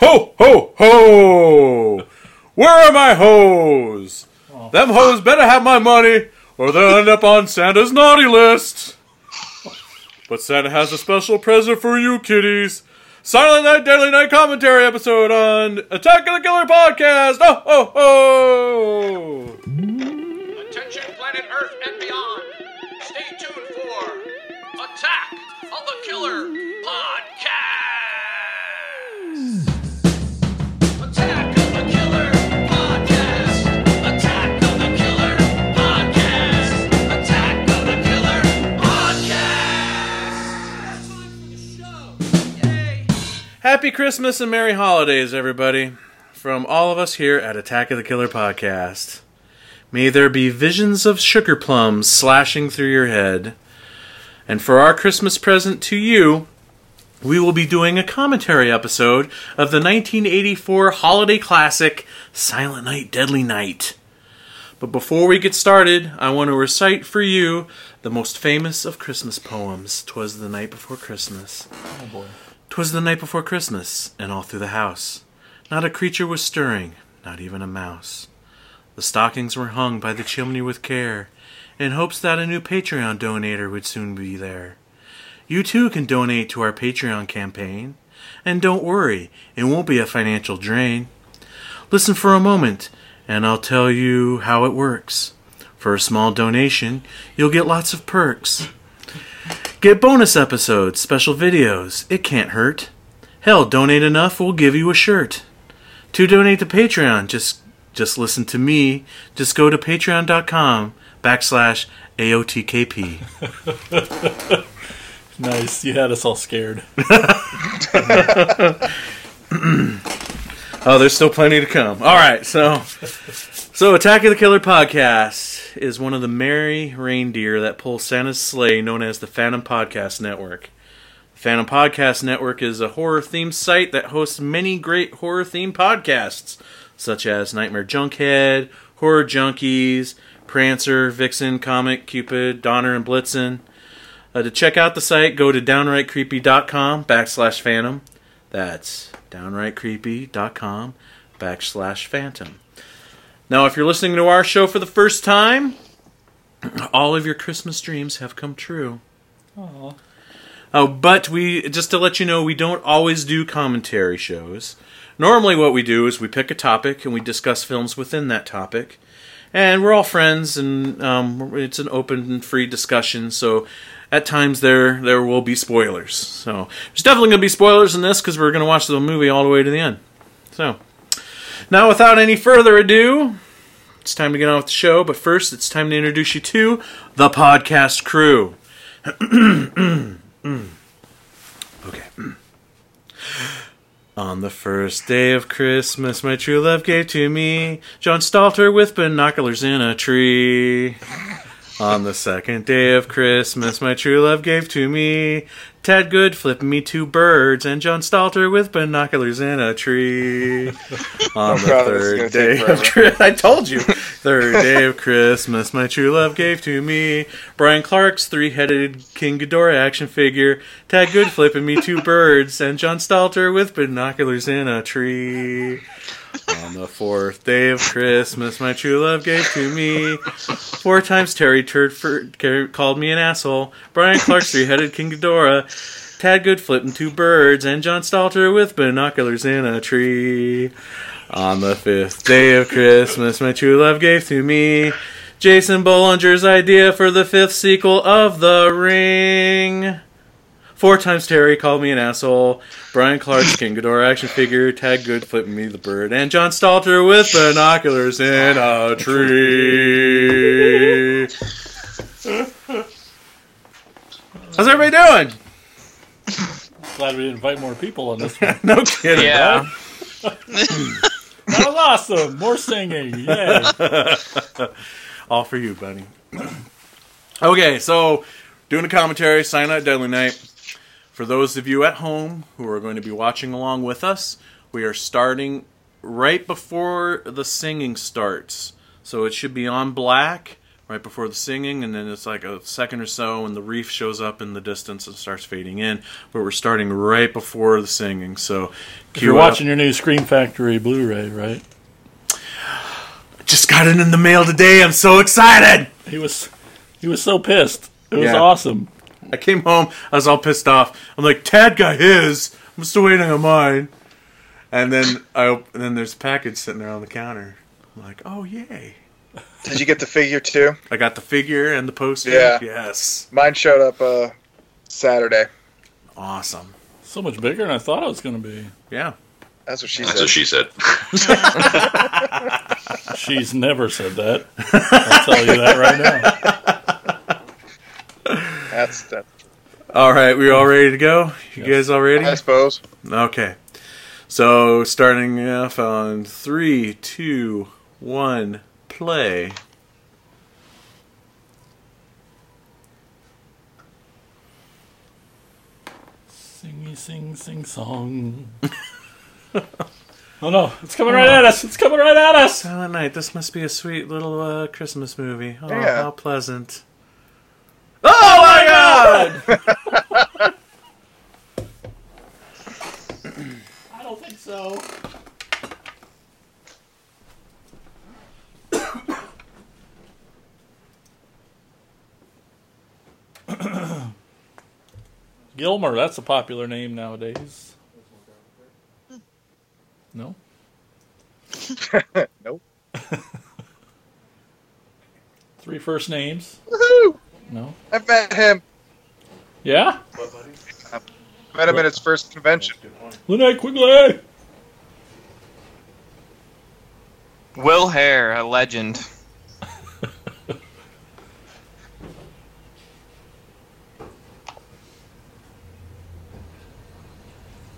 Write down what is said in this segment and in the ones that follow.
Ho, ho, ho! Where are my hoes? Them hoes better have my money, or they'll end up on Santa's naughty list. But Santa has a special present for you, kiddies. Silent Night, Deadly Night commentary episode on Attack of the Killer podcast. Oh, oh, oh! Attention, planet Earth and beyond. Stay tuned for Attack of the Killer Podcast. Happy Christmas and Merry Holidays, everybody. From all of us here at Attack of the Killer podcast. May there be visions of sugar plums slashing through your head. And for our Christmas present to you, we will be doing a commentary episode of the 1984 holiday classic Silent Night, Deadly Night. But before we get started, I want to recite for you the most famous of Christmas poems. Twas the night before Christmas. Oh boy. 'Twas the night before Christmas, and all through the house not a creature was stirring, not even a mouse. The stockings were hung by the chimney with care, in hopes that a new Patreon donator would soon be there. You too can donate to our Patreon campaign, and don't worry, it won't be a financial drain. Listen for a moment, and I'll tell you how it works. For a small donation, you'll get lots of perks. Get bonus episodes, special videos. It can't hurt. Hell, donate enough, we'll give you a shirt. To donate to Patreon, just just listen to me. Just go to patreon.com backslash AOTKP. Nice. You had us all scared. Oh, there's still plenty to come. All right, so so Attack of the Killer podcast is one of the merry reindeer that pull Santa's sleigh, known as the Phantom Podcast Network. The Phantom Podcast Network is a horror themed site that hosts many great horror themed podcasts, such as Nightmare Junkhead, Horror Junkies, Prancer, Vixen, Comic, Cupid, Donner, and Blitzen. Uh, to check out the site, go to downrightcreepy.com backslash phantom. That's downrightcreepy.com backslash phantom. Now, if you're listening to our show for the first time, all of your Christmas dreams have come true. Aw. Oh, but we just to let you know, we don't always do commentary shows. Normally, what we do is we pick a topic and we discuss films within that topic, and we're all friends, and um, it's an open and free discussion. So, at times there there will be spoilers. So, there's definitely going to be spoilers in this because we're going to watch the movie all the way to the end. So, now without any further ado, it's time to get on with the show. But first, it's time to introduce you to the podcast crew. Okay. On the first day of Christmas, my true love gave to me John Stalter with binoculars in a tree. On the second day of Christmas, my true love gave to me Tad Good flipping me two birds and John Stalter with binoculars in a tree. On the third day of Christmas, I told you, third day of Christmas, my true love gave to me Brian Clark's three-headed King Ghidorah action figure, Tad Good flipping me two birds, and John Stalter with binoculars in a tree. On the fourth day of Christmas, my true love gave to me four times Terry Turd called me an asshole. Brian Clark's three-headed King Ghidorah, Tad Good flipping two birds, and John Stalter with binoculars in a tree. On the fifth day of Christmas, my true love gave to me Jason Bollinger's idea for the fifth sequel of The Ring. Four times Terry called me an asshole. Brian Clark's King Ghidorah action figure. Tad Good flipping me the bird. And John Stalter with binoculars in a tree. How's everybody doing? Glad we didn't invite more people on this one. No kidding. Yeah. That was awesome. More singing. Yeah. All for you, buddy. okay, so doing a commentary, sign Night, Deadly Night. For those of you at home who are going to be watching along with us, we are starting right before the singing starts. So it should be on black right before the singing, and then it's like a second or so, and the reef shows up in the distance and starts fading in. But we're starting right before the singing, so If you're watching your new Scream Factory Blu-ray, right? Just got it in the mail today. I'm so excited. He was he was so pissed. It was Yeah. awesome. I came home. I was all pissed off. I'm like, Tad got his. I'm still waiting on mine. And then I op- and then there's a package sitting there on the counter. I'm like, oh yay! Did you get the figure too? I got the figure and the poster. Yeah. Yes. Mine showed up uh, Saturday. Awesome. So much bigger than I thought it was going to be. Yeah. That's what she said. That's said. what she said. She's never said that. I'll tell you that right now. That's that. All right, we all ready to go? You guys all ready? I suppose. Okay. So starting off on three, two, one, play. Singy sing sing song. oh no, it's coming right at us. It's coming right at us. Silent Night. This must be a sweet little uh, Christmas movie. Oh, Yeah. how pleasant. My God! I don't think so. Gilmer, that's a popular name nowadays. No? Nope. Three first names? Woohoo! No? I met him. Yeah? Met him at his first convention. Linnea Quigley! Will Hare, a legend.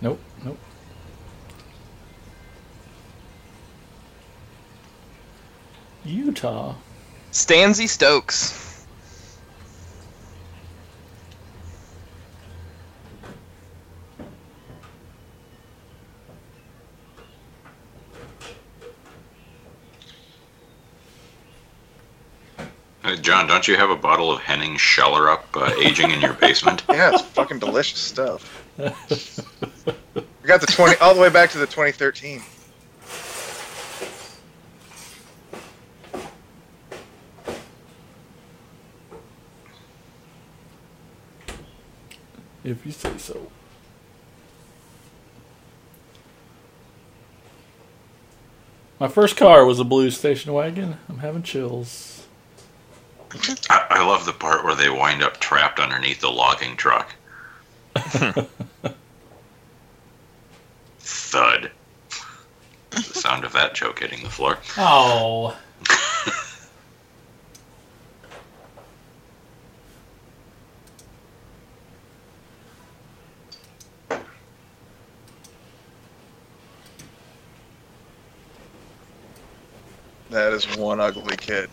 Nope, nope. Utah. Stanley Stokes. Uh, John, don't you have a bottle of Henning Schellerup uh, aging in your basement? Yeah, it's fucking delicious stuff. We got the twenty all the way back to the 2013. If you say so. My first car was a blue station wagon. I'm having chills. I, I love the part where they wind up trapped underneath the logging truck. Thud. the sound of that joke hitting the floor. Oh. That is one ugly kid.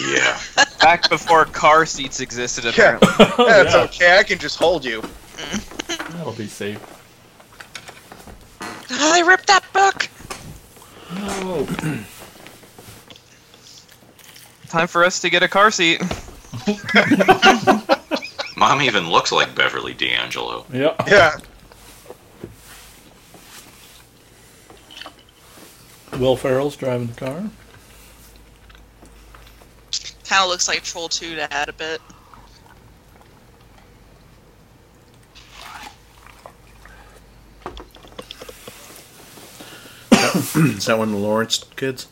Yeah. Back before car seats existed, Yeah, apparently. that's yeah. okay. I can just hold you. That'll be safe. Oh, they ripped that book. No. Time for us to get a car seat. Mom even looks like Beverly D'Angelo. Yeah. Yeah. Will Ferrell's driving the car. Kind of looks like Troll 2 to add a bit. Is that one of the Lawrence kids?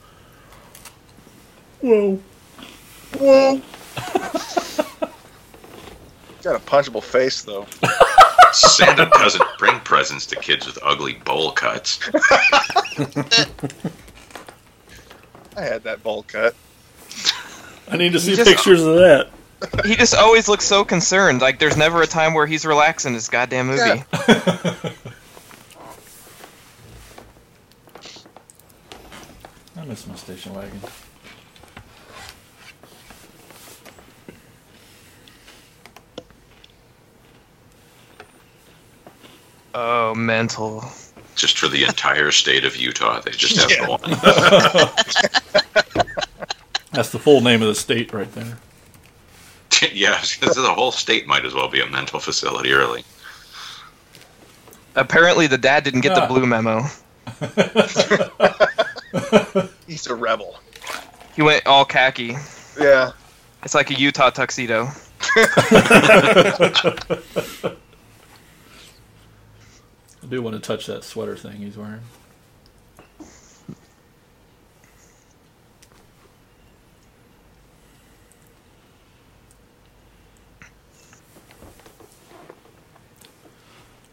Whoa. Whoa. Got a punchable face though. Santa doesn't bring presents to kids with ugly bowl cuts. I had that bowl cut. I need to see just- pictures of that. He just always looks so concerned. Like there's never a time where he's relaxing his goddamn movie. Yeah. I miss my station wagon. Oh, mental. Just for the entire state of Utah, they just have Yeah. one. That's the full name of the state right there. yeah, because the whole state might as well be a mental facility, really. Apparently, the dad didn't get the Ah. blue memo. He's a rebel. He went all khaki. Yeah. It's like a Utah tuxedo. I do want to touch that sweater thing he's wearing.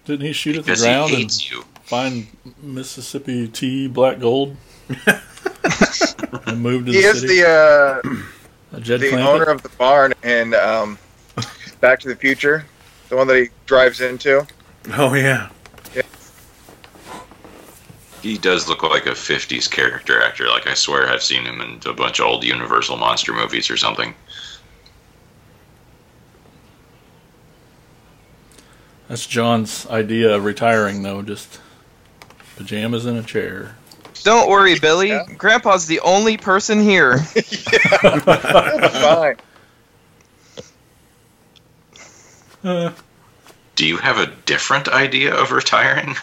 Didn't he shoot at the Because he ground and you. find Mississippi tea black gold and moved to He the is city? the uh, Jed the Clampett? owner of the barn in um, Back to the Future, the one that he drives into. Oh yeah. He does look like a 50s character actor. Like, I swear I've seen him in a bunch of old Universal monster movies or something. That's John's idea of retiring, though. Just pajamas in a chair. Don't worry, Billy. Yeah. Grandpa's the only person here. Fine. Uh, Do you have a different idea of retiring?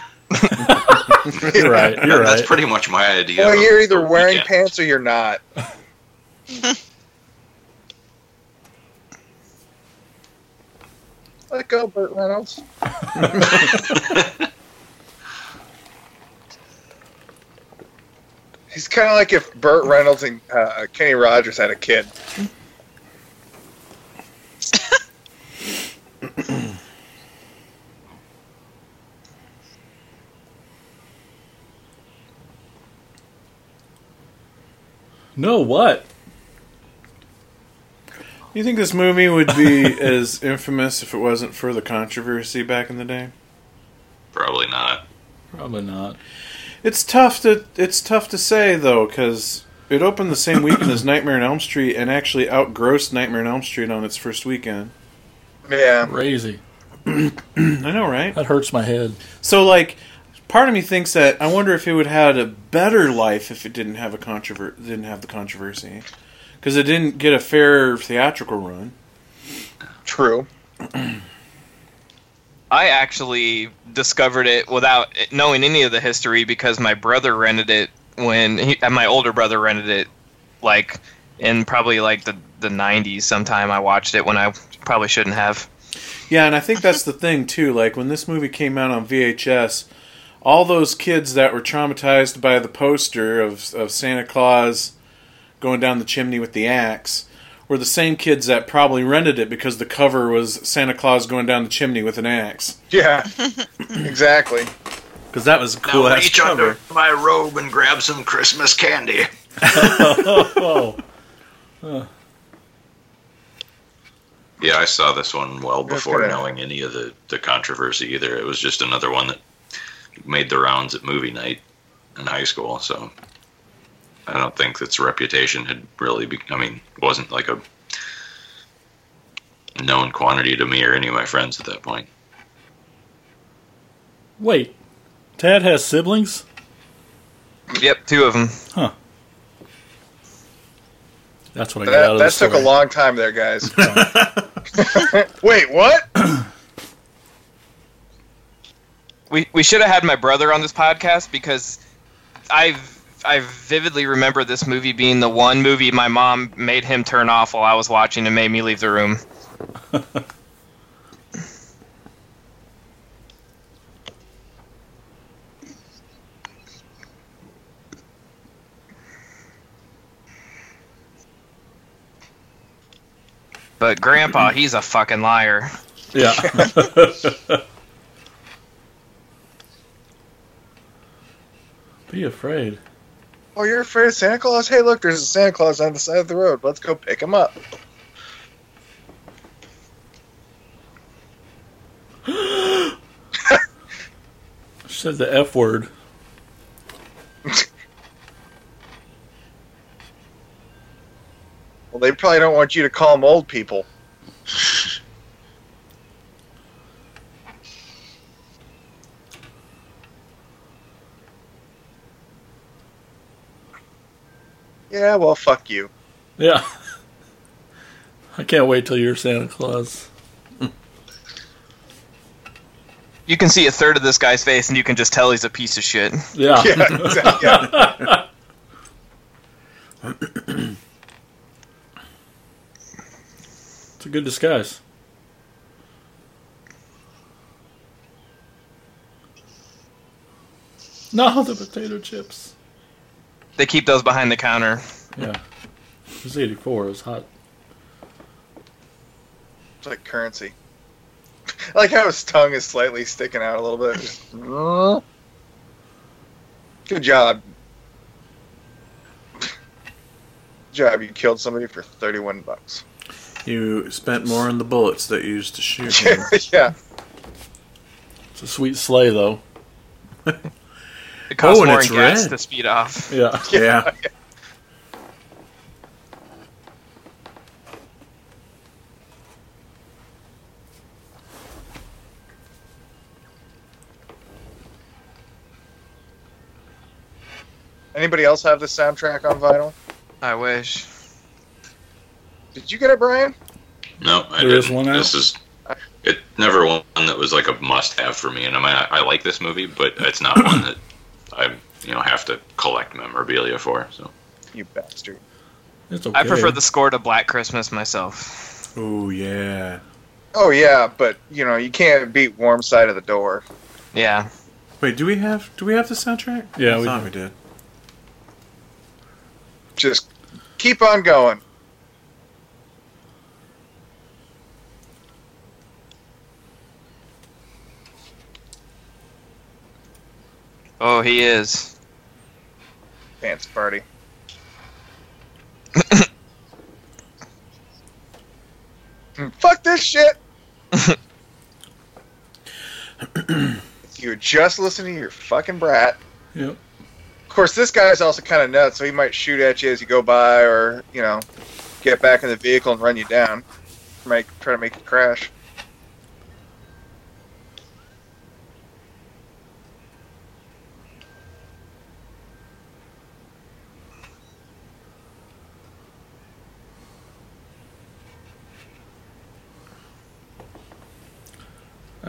you're right. You're That's right. pretty much my idea. Well, you're either wearing weekend. pants or you're not. Let go, Burt Reynolds. He's kind of like if Burt Reynolds and uh, Kenny Rogers had a kid. No, what? You think this movie would be as infamous if it wasn't for the controversy back in the day? Probably not. Probably not. It's tough to it's tough to say though because it opened the same weekend as Nightmare on Elm Street and actually outgrossed Nightmare on Elm Street on its first weekend. Yeah. Crazy. I know, right? That hurts my head. So like, part of me thinks that I wonder if it would have had a better life if it didn't have a controver- didn't have the controversy because it didn't get a fair theatrical run. True. I actually discovered it without knowing any of the history because my brother rented it when he, and my older brother rented it like in probably like the the 90s sometime I watched it when I probably shouldn't have. Yeah, and I think that's the thing too. Like when this movie came out on VHS, all those kids that were traumatized by the poster of of Santa Claus going down the chimney with the axe were the same kids that probably rented it because the cover was Santa Claus going down the chimney with an axe. Yeah. exactly. Because that was a cool now ass reach cover. under my robe and grab some Christmas candy. Oh, Yeah, I saw this one well before knowing any of the, the controversy either. It was just another one that made the rounds at movie night in high school, so I don't think its reputation had really be I mean, wasn't like a known quantity to me or any of my friends at that point. wait. Tad has siblings? Yep, two of them. Huh. That's what I got out That, of that the took a long time there, guys. Wait, what? We we should have had my brother on this podcast because I I vividly remember this movie being the one movie my mom made him turn off while I was watching and made me leave the room. But Grandpa, he's a fucking liar. Yeah. Be afraid. Oh, you're afraid of Santa Claus? Hey, look, there's a Santa Claus on the side of the road. Let's go pick him up. Said the F word. Well, they probably don't want you to call them old people. Yeah, well, fuck you. Yeah. I can't wait till you're Santa Claus. You can see a third of this guy's face, and you can just tell he's a piece of shit. Yeah. Yeah, exactly. yeah. It's a good disguise. No, the potato chips. They keep those behind the counter. Yeah. It was 84. It was hot. It's like currency. I like how his tongue is slightly sticking out a little bit. Just. Good job. Good job. You killed somebody for 31 bucks. You spent more on the bullets that you used to shoot him. yeah. It's a sweet sleigh, though. It costs Oh, and more it's in gas red. to speed off. Yeah. yeah. Anybody else have the soundtrack on vinyl? I wish. Did you get it, Brian? No, I There didn't. is one out? This is it. Never one that was like a must-have for me. And I mean, I, I like this movie, but it's not one that I you know have to collect memorabilia for. So You bastard. It's okay. I prefer the score to Black Christmas myself. Oh yeah. Oh yeah, but you know you can't beat "Warm Side of the Door." Yeah. Wait, do we have do we have the soundtrack? Yeah, I we thought do. we did. Just keep on going. Oh, he is. Pants party. Fuck this shit. You're just listening to your fucking brat. Yep. Of course, this guy's also kind of nuts, so he might shoot at you as you go by, or you know, get back in the vehicle and run you down. Might try to make you crash.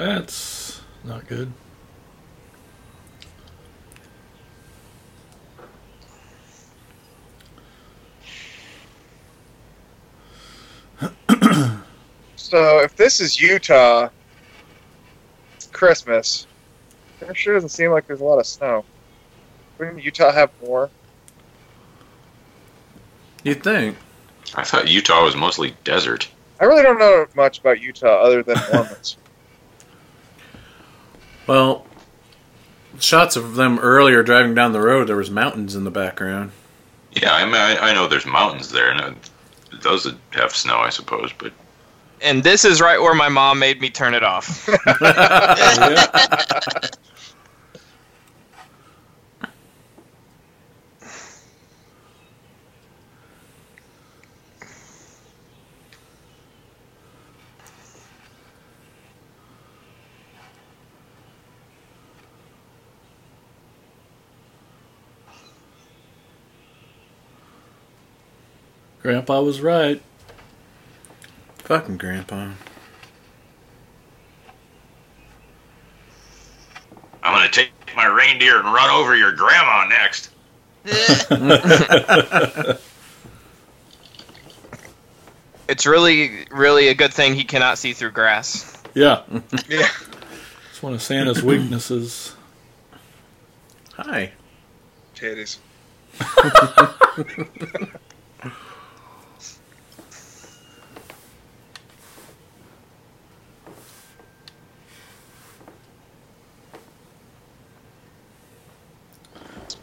That's not good. So if this is Utah, it's Christmas. There sure doesn't seem like there's a lot of snow. Wouldn't Utah have more? You'd think. I thought Utah was mostly desert. I really don't know much about Utah other than Mormons. Well, shots of them earlier driving down the road. There was mountains in the background. Yeah, I mean, I, I know there's mountains there, and uh, those would have snow, I suppose. But And this is right where my mom made me turn it off. Grandpa was right. Fucking grandpa. I'm gonna take my reindeer and run over your grandma next. It's really, really a good thing he cannot see through grass. Yeah. yeah. It's one of Santa's weaknesses. Hi. Titties.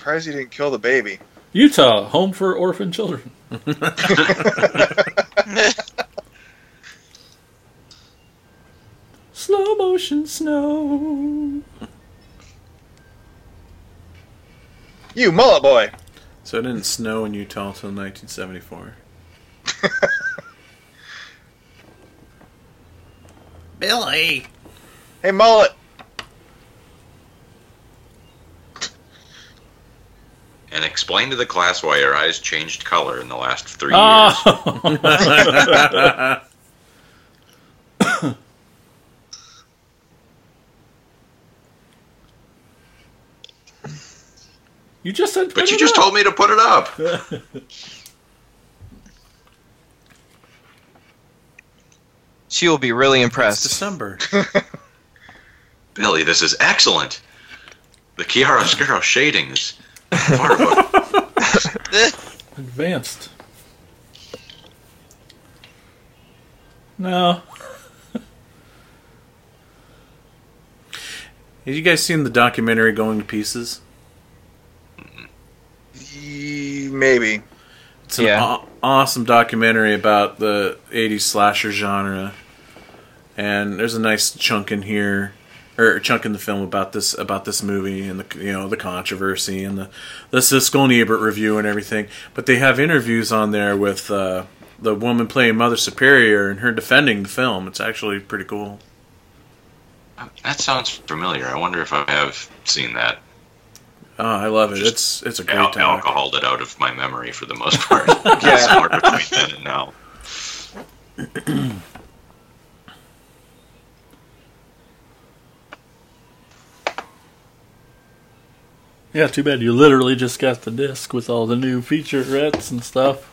Surprised you didn't kill the baby. Utah, home for orphan children. Slow motion snow. You mullet boy. So it didn't snow in Utah until 1974. Billy. Hey mullet. And explain to the class why your eyes changed color in the last three oh. years. Oh, you just said. But you just told me to put it up. She will be really It's impressed. December. Billy, this is excellent. The chiaroscuro shading is far above. advanced. No. Have you guys seen the documentary Going to Pieces? Maybe. It's an Yeah. aw- awesome documentary about the 80s slasher genre. And there's a nice chunk in here or a chunk in the film about this about this movie and the you know the controversy and the the Siskel and Ebert review and everything. But they have interviews on there with uh, the woman playing Mother Superior and her defending the film. It's actually pretty cool. That sounds familiar. I wonder if I have seen that. Oh, I love it. Just It's it's a great Al- talk. alcoholed it out of my memory for the most part. Yeah. Somewhere between then and now. Yeah, too bad you literally just got the disc with all the new featurettes and stuff.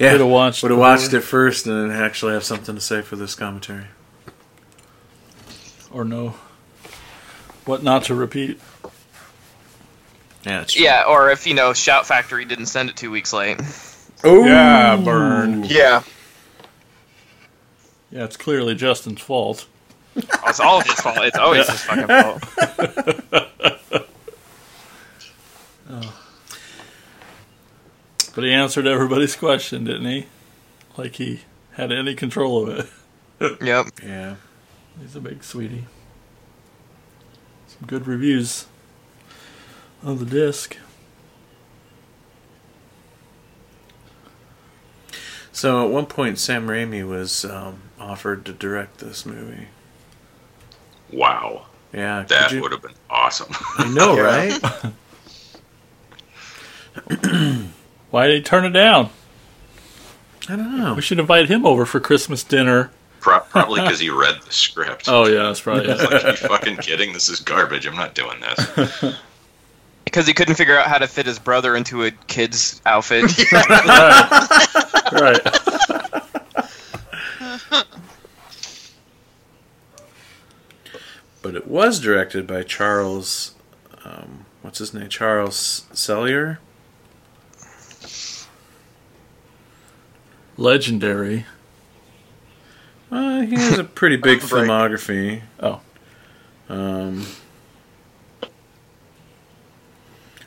Yeah, Could've watched would have watched it first and then actually have something to say for this commentary. Or no. What not to repeat. Yeah, it's true. Yeah, or if you know Shout Factory didn't send it two weeks late. Oh, Yeah, burn. Yeah. Yeah, it's clearly Justin's fault. Oh, it's all his fault. It's always his fucking fault. But he answered everybody's question, didn't he? Like he had any control of it. Yep. Yeah. He's a big sweetie. Some good reviews of the disc. So at one point, Sam Raimi was um, offered to direct this movie. Wow. Yeah, That you- would have been awesome. I know, right? Why did he turn it down? I don't know. We should invite him over for Christmas dinner. Pro- Probably because he read the script. Oh yeah, that's probably it. Like, are you fucking kidding? This is garbage. I'm not doing this. Because he couldn't figure out how to fit his brother into a kid's outfit. right. right. But it was directed by Charles. Um, what's his name? Charles Sellier. Legendary. Uh, he has a pretty big filmography. Oh. Um,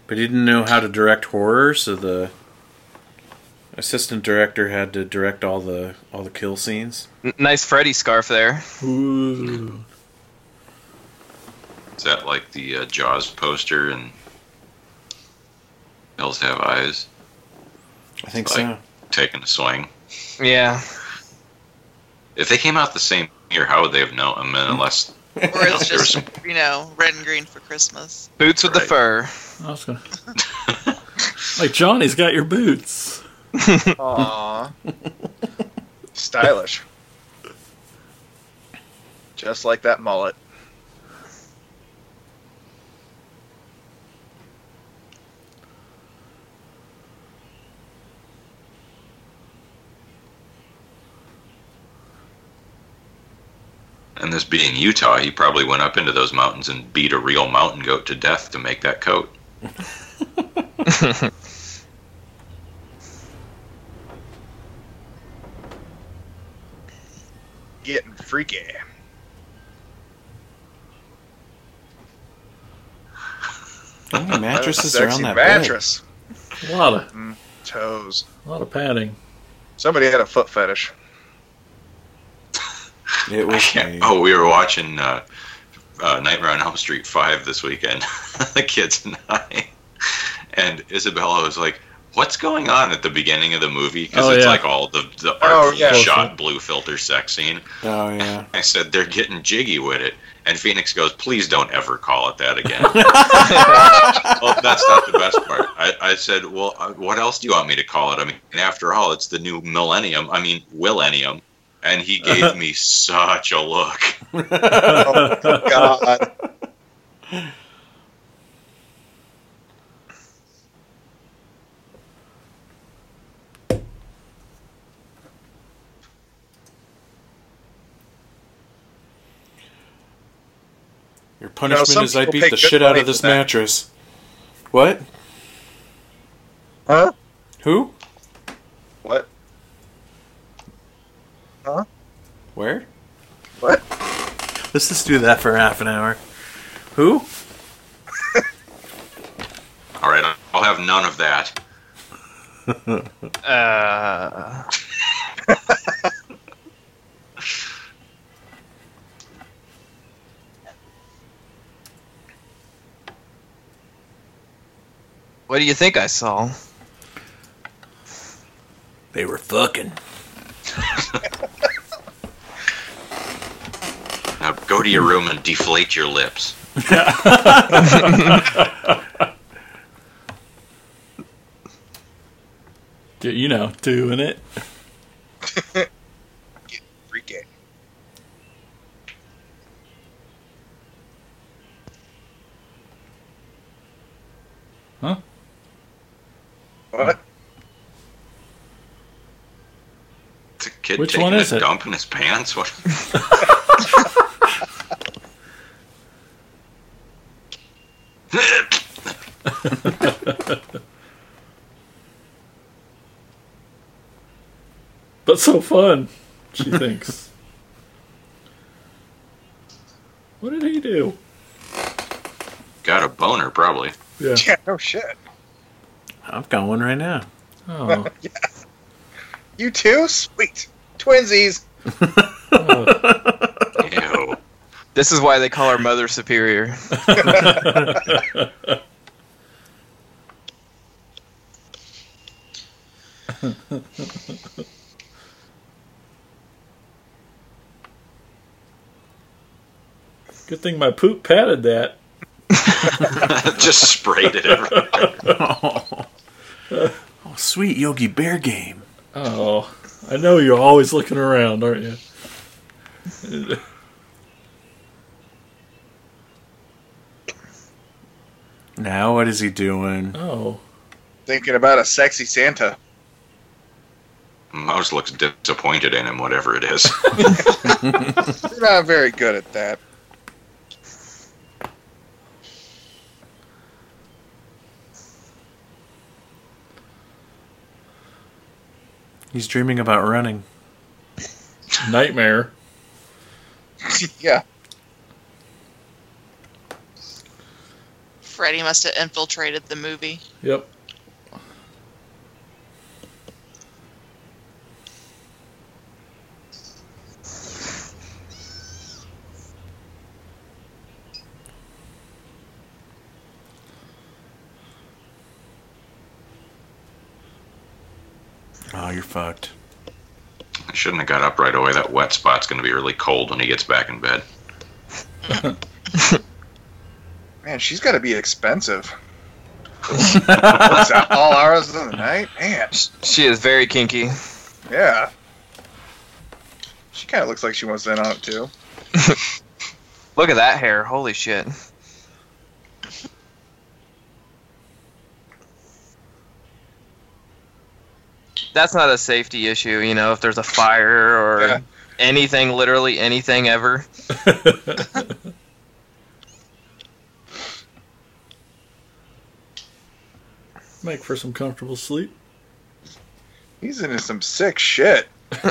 but he didn't know how to direct horror, so the assistant director had to direct all the all the kill scenes. N- nice Freddy scarf there. Ooh. Is that like the uh, Jaws poster and Hills Have Eyes I think Like- so. taking a swing? Yeah. If they came out the same year, how would they have known? I mean, unless Or it's just, some- you know, red and green for Christmas. Boots with the fur. I was gonna. like Johnny's got your boots. Aww. Stylish. Just like that mullet. And this being Utah, he probably went up into those mountains and beat a real mountain goat to death to make that coat. Getting freaky. How many mattresses Sexy are on that bed? mattress. A lot of mm, Toes. a lot of padding. Somebody had a foot fetish. It was Oh, we were watching uh, uh, Nightmare on Elm Street 5 this weekend, the kids and I. And Isabella was like, what's going on at the beginning of the movie? Because Oh, it's yeah. like all the the Oh, yeah. shot blue filter sex scene. Oh yeah. I said they're getting jiggy with it, and Phoenix goes, "Please don't ever call it that again." well, that's not the best part. I, I said, "Well, uh, what else do you want me to call it?" I mean, after all, it's the new millennium. I mean, millennium. And he gave me such a look. oh God. Your punishment some is I beat the shit out of this mattress. What? Huh? Who? What? Where? What? Let's just do that for half an hour. Who? All right, I'll have none of that. Uh, what do you think I saw? They were fucking. Now go to your room and deflate your lips. Do- You know, doing it. Freaky. Huh? What? It's a kid Which taking one a is it? dump in his pants. What? But so fun, she thinks. what did he do? Got a boner, probably. Yeah. Yeah, no shit. I've got one right now. Oh. yeah. You too? Sweet. Twinsies. oh. Ew. This is why they call her Mother Superior. Good thing my poop padded that. Just sprayed it everywhere. oh, sweet Yogi Bear game. Oh, I know you're always looking around, aren't you? Now what is he doing? Oh, Thinking about a sexy Santa. Mouse looks disappointed in him, whatever it is. You're not very good at that. He's dreaming about running. nightmare. yeah. Freddy must have infiltrated the movie. Yep. Oh, you're fucked. I shouldn't have got up right away. That wet spot's going to be really cold when he gets back in bed. Man, she's got to be expensive. What's that? All hours of the night? Man, She is very kinky. yeah. She kind of looks like she wants in on it too. Look at that hair. Holy shit. That's not a safety issue, you know, if there's a fire or Yeah. anything, literally anything ever. Make for some comfortable sleep. He's into some sick shit.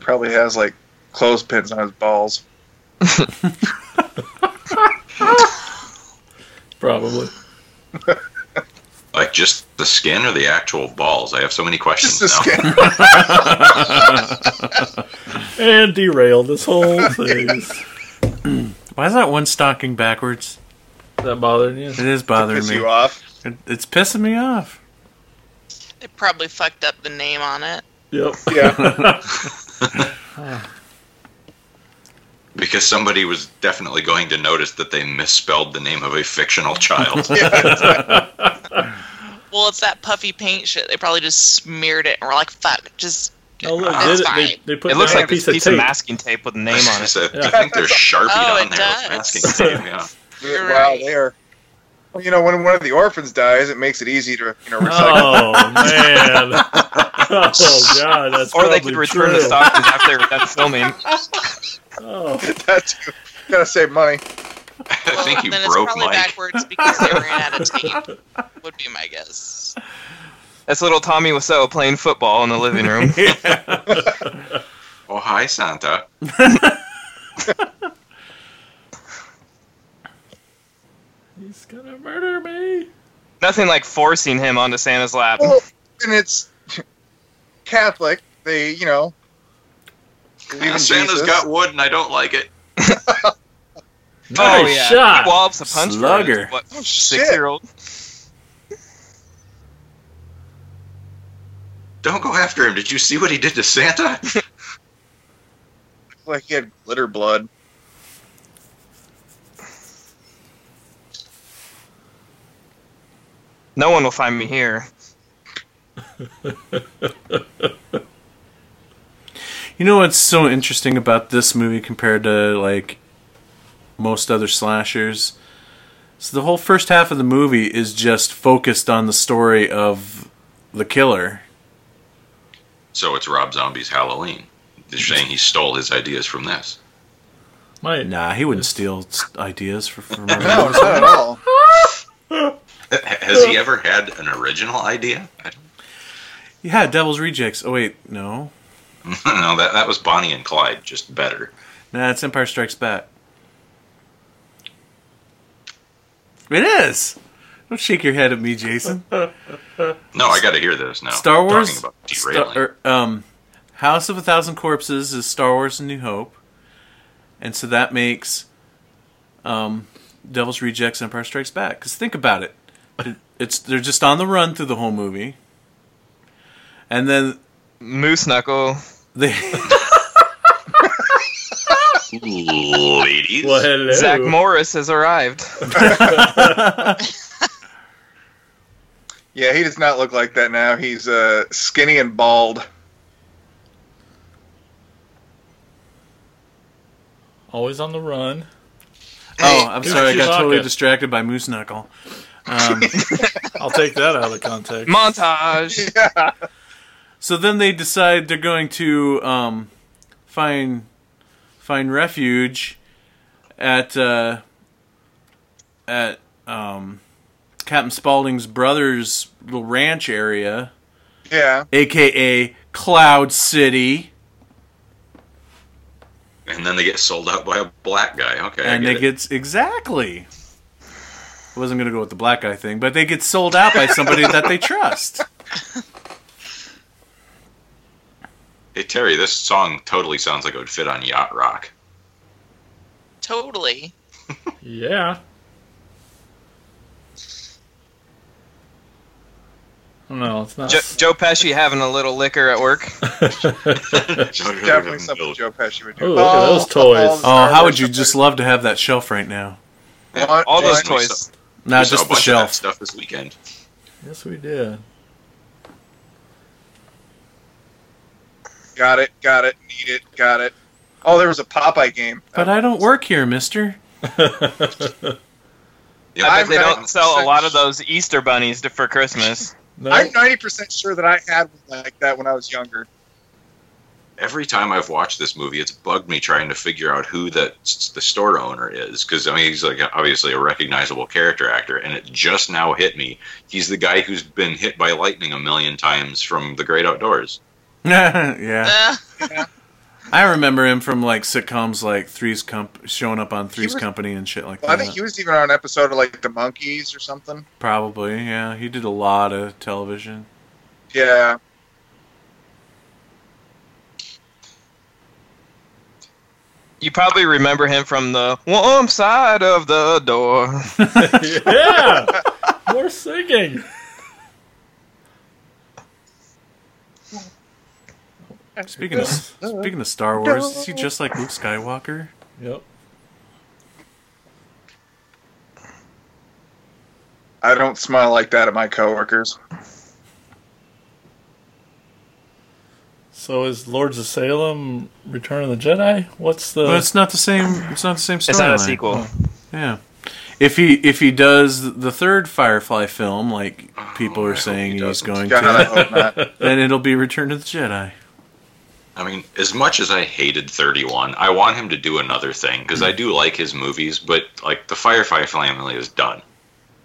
Probably has like clothespins on his balls. Probably. Like just the skin or the actual balls? I have so many questions Just a now. skin. And derail this whole thing. Why is that one stocking backwards? That bothering you? It is bothering Piss me. you off. It, it's pissing me off. They probably fucked up the name on it. Yep. Yeah. Because somebody was definitely going to notice that they misspelled the name of a fictional child. Well, it's that puffy paint shit. They probably just smeared it and were like, "Fuck, just." Oh look, It's they, they, they put It looks like a a piece, of piece tape. of masking tape with a name on it. So Yeah. I think there's Sharpie Oh, on there does. with masking tape. Yeah. You're wow, right. they are. Well, you know, when one of the orphans dies, it makes it easy to you know oh, recycle. Oh man! Oh god, that's Or they could return true. the stockings after they were done filming. Oh, That's gotta save money. I think you then broke it's probably Mike. backwards because they ran out of tape. Would be my guess. That's little Tommy Wiseau playing football in the living room. Oh, hi, Santa. He's gonna murder me. Nothing like forcing him onto Santa's lap. Well, and it's Catholic. They, you know, believe in Santa's Jesus. got wood and I don't like it. oh Nice yeah, shot. he wallops a punch Slugger. for what Oh, shit. six year old. Don't go after him. Did you see what he did to Santa? like he had glitter blood. No one will find me here. You know what's so interesting about this movie compared to like most other slashers? So the whole first half of the movie is just focused on the story of the killer. So it's Rob Zombie's Halloween. You're saying he stole his ideas from this. Might Nah, he wouldn't steal ideas for, from No, everyone. not at all. Has he ever had an original idea? Yeah, Devil's Rejects. Oh wait, no, don't. That that was Bonnie and Clyde, just better. nah, it's Empire Strikes Back. It is. Don't shake your head at me, Jason. No, I got to hear this now. Star Wars, Talking about Star- derailing. or, um, House of a Thousand Corpses is Star Wars: A New Hope, and so that makes um, Devil's Rejects: Empire Strikes Back. Because think about it, It- it's they're just on the run through the whole movie, and then Moose Knuckle. they Ladies. Well, hello. Zach Morris has arrived. Yeah, he does not look like that now. He's uh, skinny and bald. Always on the run. oh, I'm sorry, I got totally distracted by Moose Knuckle. Um, I'll take that out of context. Montage. Yeah. So then they decide they're going to um, find find refuge at uh, at um, Captain Spaulding's brother's little ranch area, Yeah. aka Cloud City, And then they get sold out by a black guy. Okay, I and get they it. get exactly. I wasn't gonna go with the black guy thing, but they get sold out by somebody that they trust. Hey Terry, this song totally sounds like it would fit on Yacht Rock. Totally. Yeah. No, it's not. Jo- Joe Pesci having a little liquor at work. Definitely something Joe Pesci would do. Ooh, look at those toys. Oh, how would you just love to have that shelf right now? Yeah, All those we toys. Saw- Not we just a the bunch of that shelf. stuff this weekend. yes, we did. Got it. Got it. Need it. Got it. Oh, there was a Popeye game. But I don't work here, mister. Yeah, I bet they don't sell a lot of those Easter bunnies to, for Christmas. No. I'm 90% sure that I had one like that when I was younger. Every time I've watched this movie, it's bugged me trying to figure out who that the store owner is because I mean he's like obviously a recognizable character actor, and it just now hit me. He's the guy who's been hit by lightning a million times from The Great Outdoors. yeah, Uh, I remember him from like sitcoms like Three's Comp, showing up on Three's was- Company and shit like Well, I think he was even on an episode of like The Monkees or something. Probably, yeah. He did a lot of television. Yeah. You probably remember him from the warm side of the door. yeah! More singing. Speaking of speaking of Star Wars, is he just like Luke Skywalker? Yep. I don't smile like that at my coworkers. So is Lords of Salem Return of the Jedi? What's the. But it's not the same. It's not the same story. It's not a sequel. Oh. Yeah. If he if he does the third Firefly film, like people I are hope saying he he's going God, to, then it'll be Return of the Jedi. I mean, as much as I hated 31, I want him to do another thing because I do like his movies, but like the Firefly family is done.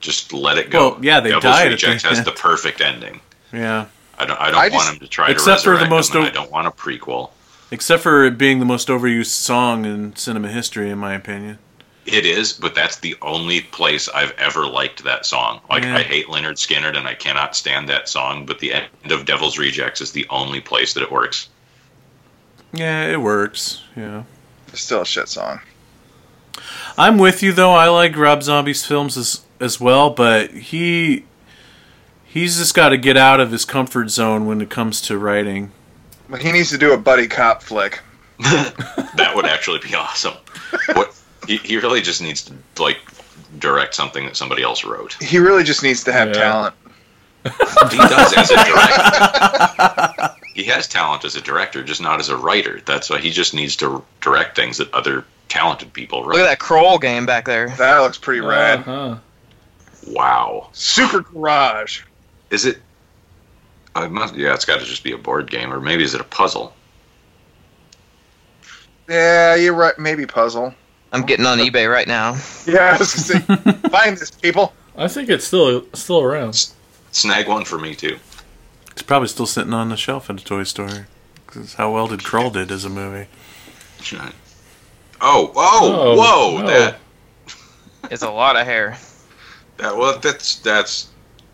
Just let it go. Well, yeah, they Devil's died at Rejects the has the perfect ending. Yeah. I don't. I don't I want just- him to try Except to for the resurrect most him, and o- I don't want a prequel. Except for it being the most overused song in cinema history, in my opinion. It is, but that's the only place I've ever liked that song. Like Yeah. I hate Lynyrd Skynyrd and I cannot stand that song, but the end of Devil's Rejects is the only place that it works. Yeah, it works. Yeah. It's still a shit song. I'm with you though. I like Rob Zombie's films as as well, but he he's just got to get out of his comfort zone when it comes to writing. But he needs to do a buddy cop flick. that would actually be awesome. What he, he really just needs to like direct something that somebody else wrote. He really just needs to have Yeah. talent. He does as a director. he has talent as a director, just not as a writer. That's why he just needs to direct things that other talented people Look at that Krull game back there. That looks pretty rad. Uh-huh. Wow, Super Garage. Is it? I must. Yeah, it's got to just be a board game, or maybe is it a puzzle? Yeah, you're right. Maybe puzzle. I'm getting on eBay right now. Yeah, I was gonna say, find this, people. I think it's still still around. Snag one for me too. It's probably still sitting on the shelf at a toy store. 'Cause how well did Krull did as a movie? Oh, oh, oh whoa, Oh, whoa! no. That It's a lot of hair. that well, that's that's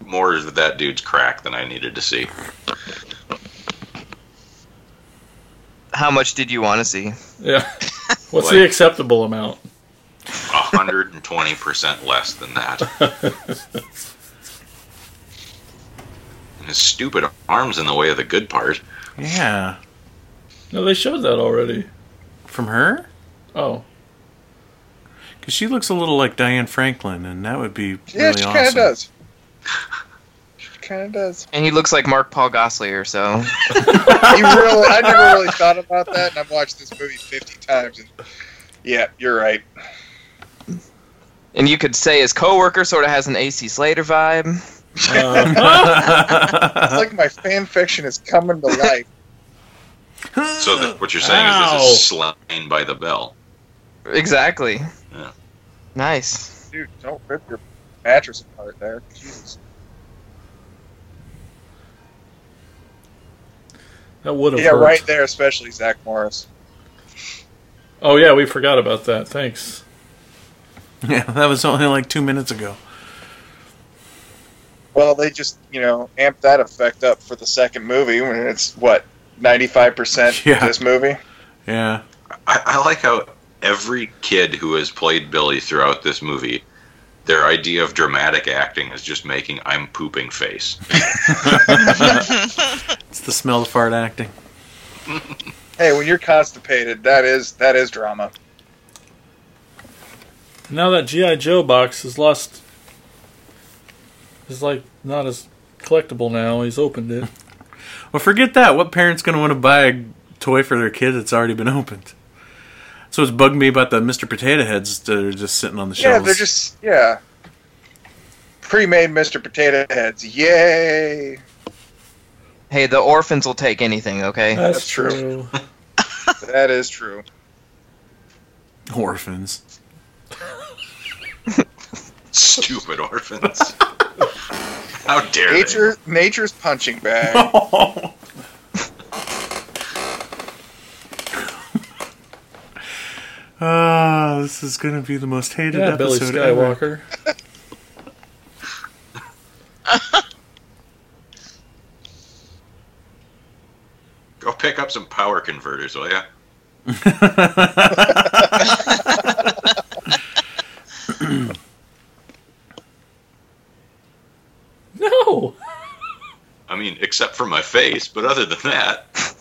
more of that dude's crack than I needed to see. How much did you want to see? Yeah. What's Like- the acceptable amount? hundred and twenty percent less than that. and his stupid arms in the way of the good part. Yeah, No, they showed that already. from her Oh. because she looks a little like Diane Franklin, and that would be Yeah, really she awesome. kind of does. She kind of does. And he looks like Mark Paul Gosselaar, so You really, I never really thought about that, and I've watched this movie 50 times. And yeah, you're right. and you could say his coworker sort of has an AC Slater vibe. Uh, It's like my fan fiction is coming to life. So that, what you're saying Ow. is this is slain by the bell. Exactly. Yeah. Nice. Dude, don't rip your mattress apart there. Jesus. that would have Yeah, hurt. right there, especially Zach Morris. Oh yeah, we forgot about that. Thanks. yeah, that was only like two minutes ago. Well, they just, you know, amped that effect up for the second movie when it's, what, 95% Yeah. this movie? Yeah, I, I like how every kid who has played Billy throughout this movie, their idea of dramatic acting is just making "I'm pooping" face. it's the smell of fart acting. Hey, when you're constipated, that is that is drama. Now that GI Joe box is lost, is like not as collectible now. He's opened it. Well, forget that. What parent's going to want to buy a toy for their kid that's already been opened? So it's bugged me about the Mr. Potato Heads that are just sitting on the shelves. Yeah, they're just yeah. Pre-made Mr. Potato Heads. Yay! Hey, the orphans will take anything, okay? That's, true. That is true. orphans. Stupid orphans. How dare Nature nature's punching bag. Ah, this is going to be the most hated Yeah, Billy episode ever. Skywalker. they? Go pick up some power converters, will ya? No. I mean, except for my face, but other than that,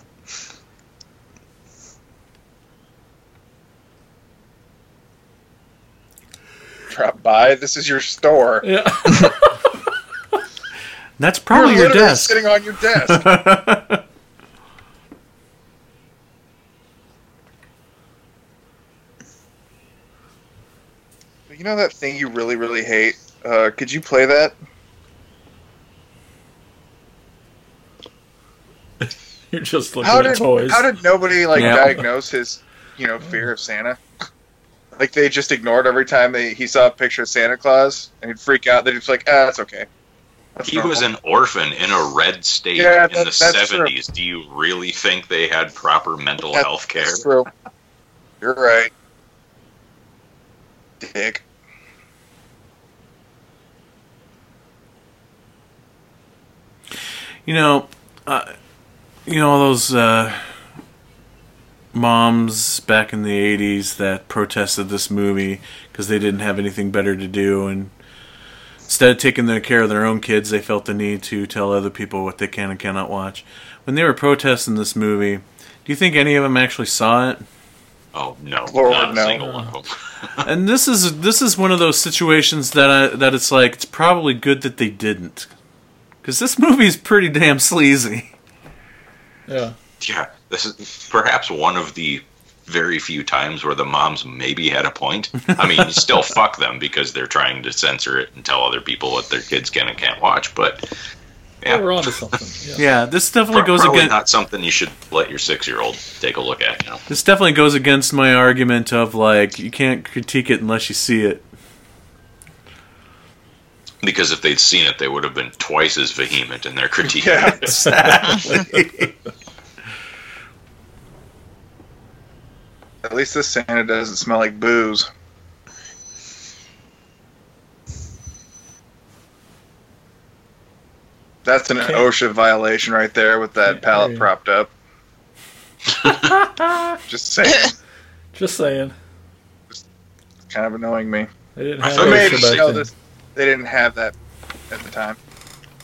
Drop by. This is your store. Yeah. That's probably You're your desk. sitting on your desk. you know that thing you really, really hate? Uh, could you play that? You're just looking How at did toys. how did nobody like Yeah. diagnose his, you know, fear of Santa? Like they just ignored every time they he saw a picture of Santa Claus and he'd freak out. They'd just like, ah, that's okay. That's he was an orphan in a red state Yeah, in that- the 70s. Do you really think they had proper mental That- health care? That's true. You're right. Dick. You know, uh, you know those uh, moms back in the '80s that protested this movie because they didn't have anything better to do, and instead of taking their care of their own kids, they felt the need to tell other people what they can and cannot watch. When they were protesting this movie, do you think any of them actually saw it? Oh no, Lord, not a no. single one of them. and this is this is one of those situations that I, that it's like it's probably good that they didn't, because this movie is pretty damn sleazy. yeah. yeah, this is perhaps one of the very few times where the moms maybe had a point. I mean, you still fuck them because they're trying to censor it and tell other people what their kids can and can't watch. But Yeah. yeah, We're onto something. Yeah. Yeah, this definitely pro- goes probably against not something you should let your six-year-old take a look at. You know, this definitely goes against my argument of like you can't critique it unless you see it. because if they'd seen it, they would have been twice as vehement in their critique. Yeah. Exactly. At least this Santa doesn't smell like booze. That's an Okay. OSHA violation right there with that Yeah, pallet propped up. Just saying. Just saying. Just kind of annoying me. They didn't have thought But you were OSHA maybe gonna you know, this, they didn't have that at the time.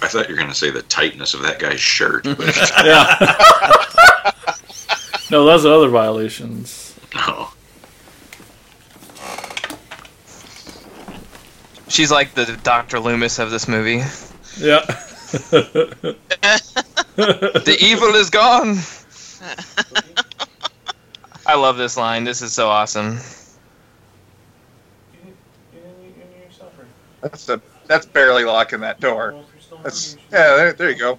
I thought you were going to say the tightness of that guy's shirt. But Yeah. no, those are other violations. No. She's like the Dr. Loomis of this movie. Yeah. The evil is gone. I love this line. This is so awesome. That's a that's barely locking that door. That's yeah. There, there you go.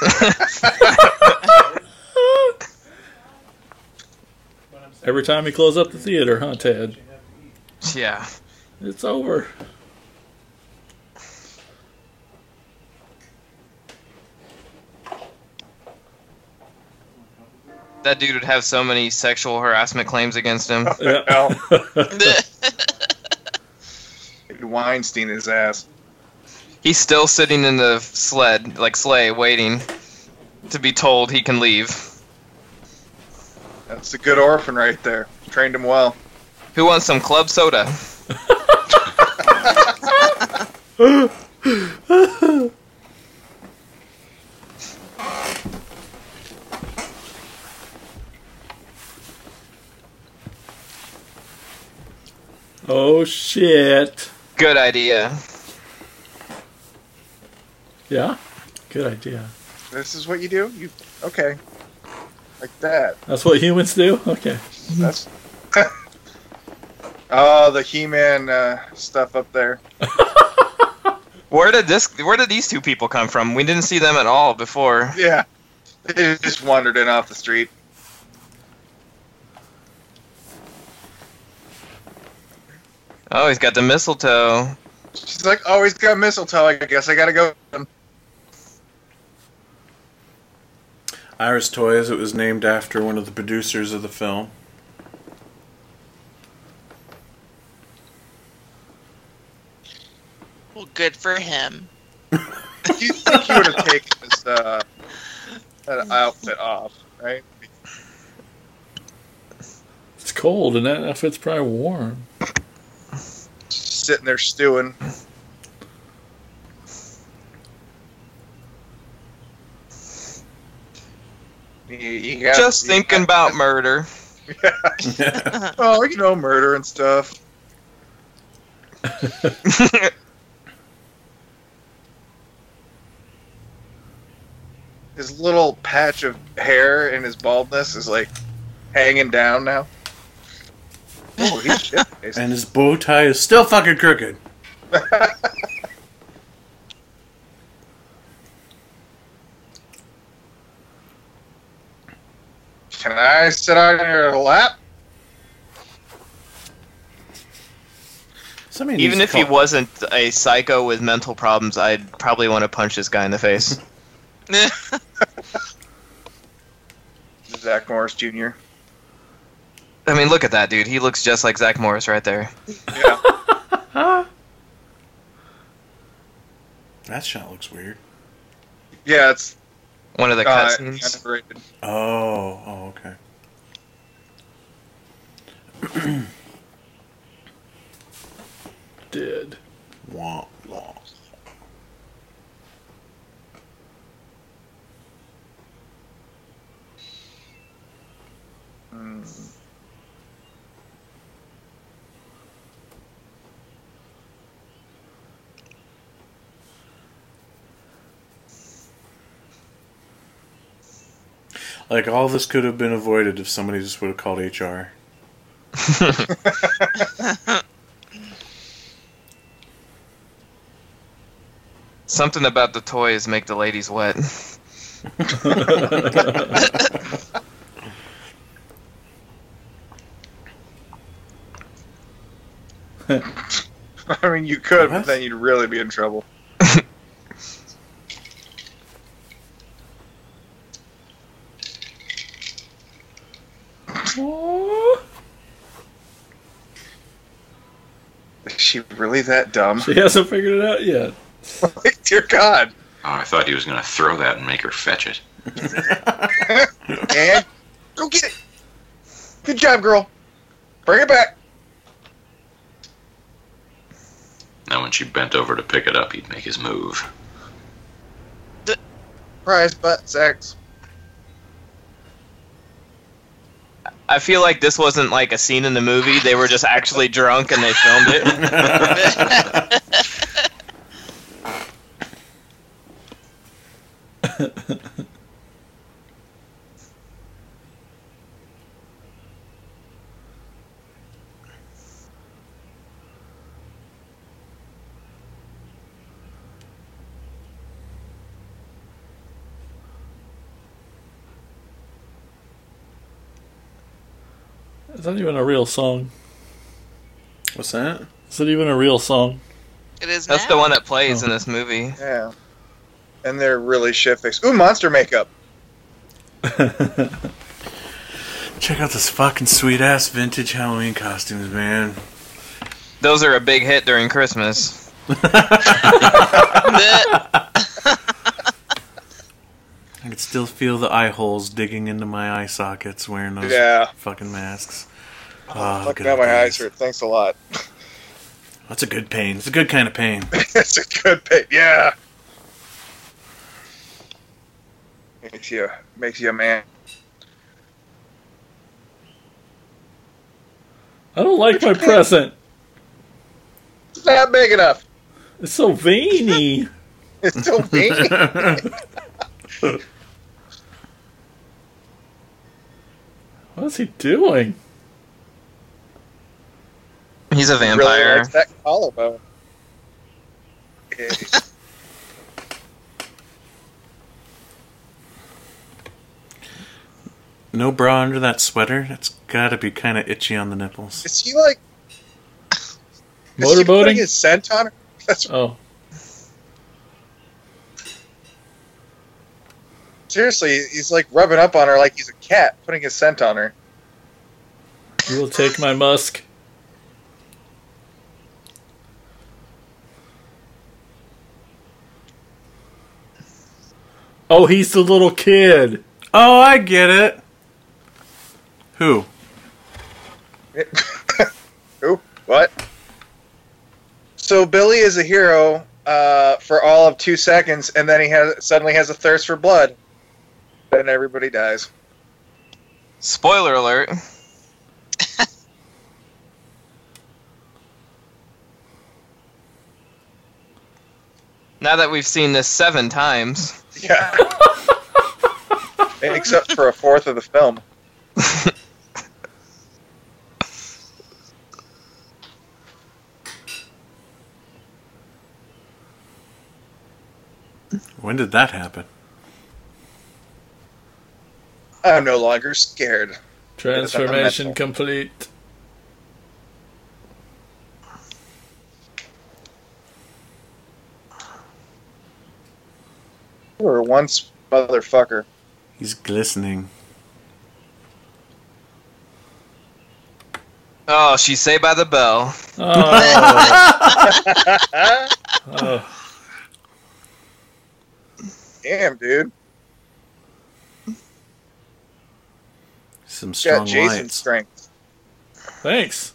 Every time you close up the theater, huh, Ted? Yeah. It's over. That dude would have so many sexual harassment claims against him. Yeah. Weinstein his ass. He's still sitting in the sled, like sleigh, waiting to be told he can leave. That's a good orphan right there. Trained him well. Who wants some club soda? oh shit. Good idea. Yeah. Good idea. This is what you do. You okay? Like that. That's what humans do. Okay. That's. oh, the He-Man uh, stuff up there. Where did this? Where did these two people come from? We didn't see them at all before. Yeah, they just wandered in off the street. Oh, he's got the mistletoe. She's like, "Oh, he's got mistletoe. I guess I gotta go." Ira's Toys. It was named after one of the producers of the film. well, good for him. you think he would have taken his uh, that outfit off, right? It's cold, and that outfit's probably warm. Sitting there stewing. You, you got- Just you thinking got- about murder. Oh, you know, murder and stuff. His little patch of hair and his baldness is like hanging down now. Oh, he's shit. And his bow tie is still fucking crooked. Can I sit on your lap? Somebody Even if he wasn't a psycho with mental problems, I'd probably want to punch this guy in the face. Zach Morris Jr. I mean, look at that dude. He looks just like Zach Morris right there. Yeah. That shot looks weird. yeah, it's One of the uh, cutscenes. underrated. Oh, oh, okay. Dead. Wah, wah. Mm. Like all this could have been avoided if somebody just would have called HR. Something about the toys make the ladies wet. I mean, you could, What? but then you'd really be in trouble. Is she really that dumb? She hasn't figured it out yet. like, oh, dear God. Oh, I thought he was going to throw that and make her fetch it. And go get it. Good job, girl. Bring it back. Now, when she bent over to pick it up, he'd make his move. Prize butt sex. I feel like this wasn't like a scene in the movie. They were just actually drunk and they filmed it. Is that even a real song? What's that? Is it even a real song? It is That's now. the one that plays in oh. this movie. Yeah. And they're really shit faced. Ooh, monster makeup. Check out this fucking sweet ass vintage Halloween costumes, man. Those are a big hit during Christmas. I could still feel the eye holes digging into my eye sockets wearing those Yeah. fucking masks. Oh, Fuck, good now my eyes hurt. Thanks a lot. That's a good pain. It's a good kind of pain. It's a good pain. Yeah. Makes you makes you a man. I don't like my present. It's not big enough. It's so veiny. It's so veiny. What's he doing? He's a really vampire. likes that collarbone. Okay. No bra under that sweater. That's gotta be kind of itchy on the nipples. Is he like is he putting Motorboating? his scent on her? That's Oh, seriously. He's like rubbing up on her like he's a cat, putting his scent on her. you will take my musk. Oh, he's the little kid. Oh, I get it. Who? Who? What? So Billy is a hero uh, for all of two seconds, and then he has suddenly has a thirst for blood. Then everybody dies. Spoiler alert. now that we've seen this seven times, Yeah. Except for a fourth of the film. When did that happen? I'm no longer scared. Transformation complete. Once motherfucker. He's glistening. oh, she's saved by the bell. Oh, oh. Damn, dude. Some strong Got strong Jason's lights. strength. Thanks.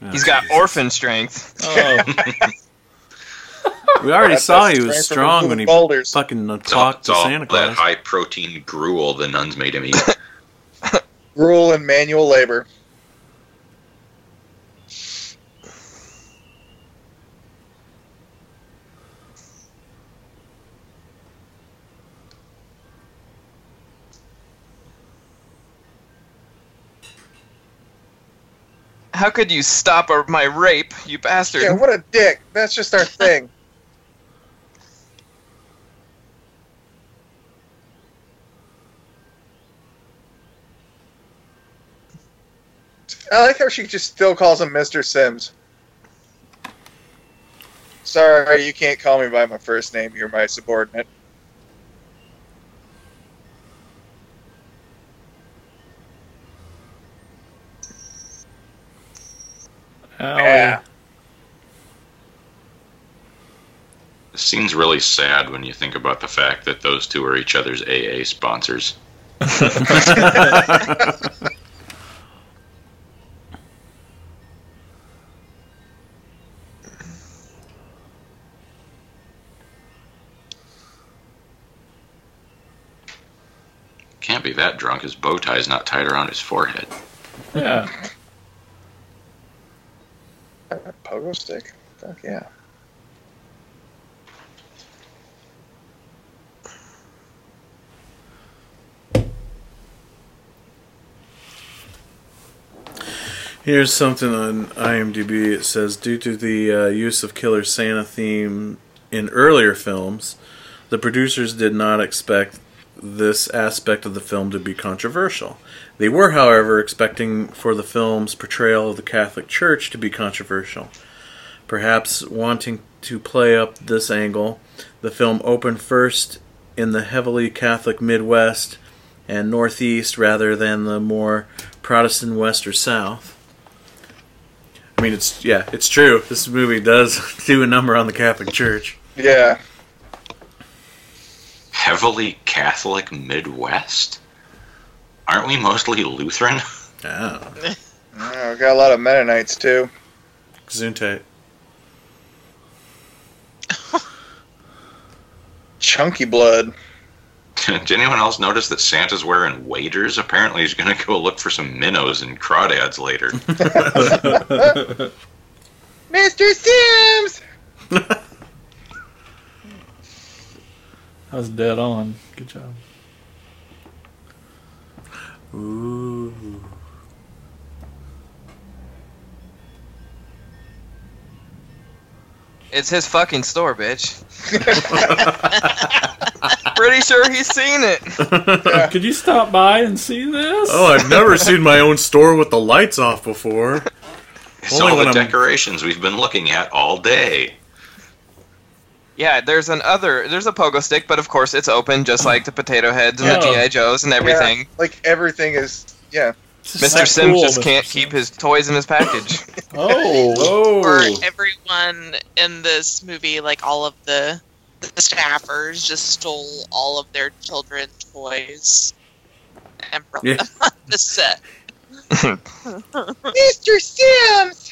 Oh, He's got Jesus. orphan strength. Oh, We already Got saw he was strong when he boulders. fucking uh, It's all, talked it's to all Santa that Claus. high protein gruel the nuns made him eat. gruel and manual labor. How could you stop my rape, you bastard? Yeah, what a dick. That's just our thing. I like how she just still calls him Mr. Sims. Sorry, you can't call me by my first name. You're my subordinate. owie. Yeah. This scene's really sad when you think about the fact that those two are each other's AA sponsors. that drunk. His bow tie is not tied around his forehead. Yeah. Pogo stick. Fuck yeah. Here's something on IMDb. It says due to the uh, use of Killer Santa theme in earlier films, the producers did not expect this aspect of the film to be controversial. They were, however, expecting for the film's portrayal of the Catholic Church to be controversial. Perhaps wanting to play up this angle, the film opened first in the heavily Catholic Midwest and Northeast rather than the more Protestant West or South. I mean, it's yeah, it's true. This movie does do a number on the Catholic Church. Yeah. Heavily Catholic Midwest? Aren't we mostly Lutheran? Oh, Oh, got a lot of Mennonites too. Gesundheit. Chunky blood. Did anyone else notice that Santa's wearing waders? Apparently, he's going to go look for some minnows and crawdads later. Mr. Sims! That was dead on. Good job. Ooh. It's his fucking store, bitch. Pretty sure he's seen it. Could you stop by and see this? Oh, I've never seen my own store with the lights off before. It's Only all when the I'm- decorations we've been looking at all day. Yeah, there's an other. There's a pogo stick, but of course it's open, just like the potato heads and the Oh. GI Joes and everything. Yeah, like everything is. Yeah. Mr. Sims cool, just Mr. can't Sims. keep his toys in his package. Oh. Or Oh, everyone in this movie, like all of the the staffers, just stole all of their children's toys and brought Yeah. them on the set. Mr. Sims!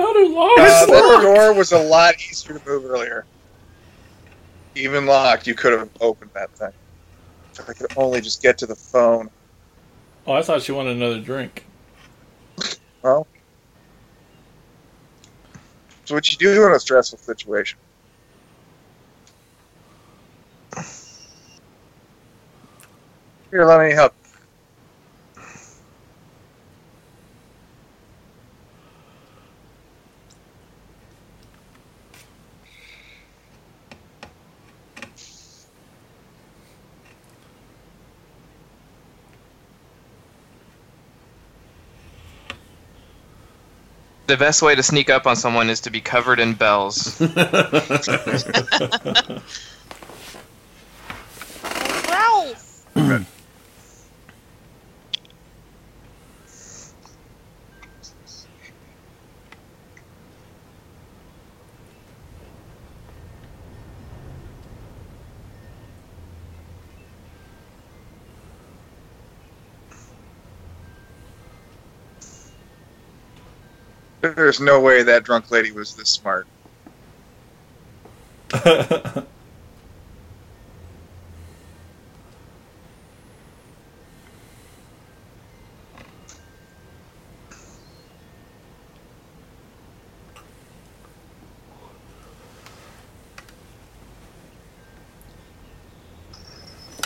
How do locks Uh, that door was a lot easier to move earlier. Even locked, you could have opened that thing. If I could only just get to the phone. Oh, I thought she wanted another drink. Well, so what you do in a stressful situation. Here, let me help. The best way to sneak up on someone is to be covered in bells. There's no way that drunk lady was this smart.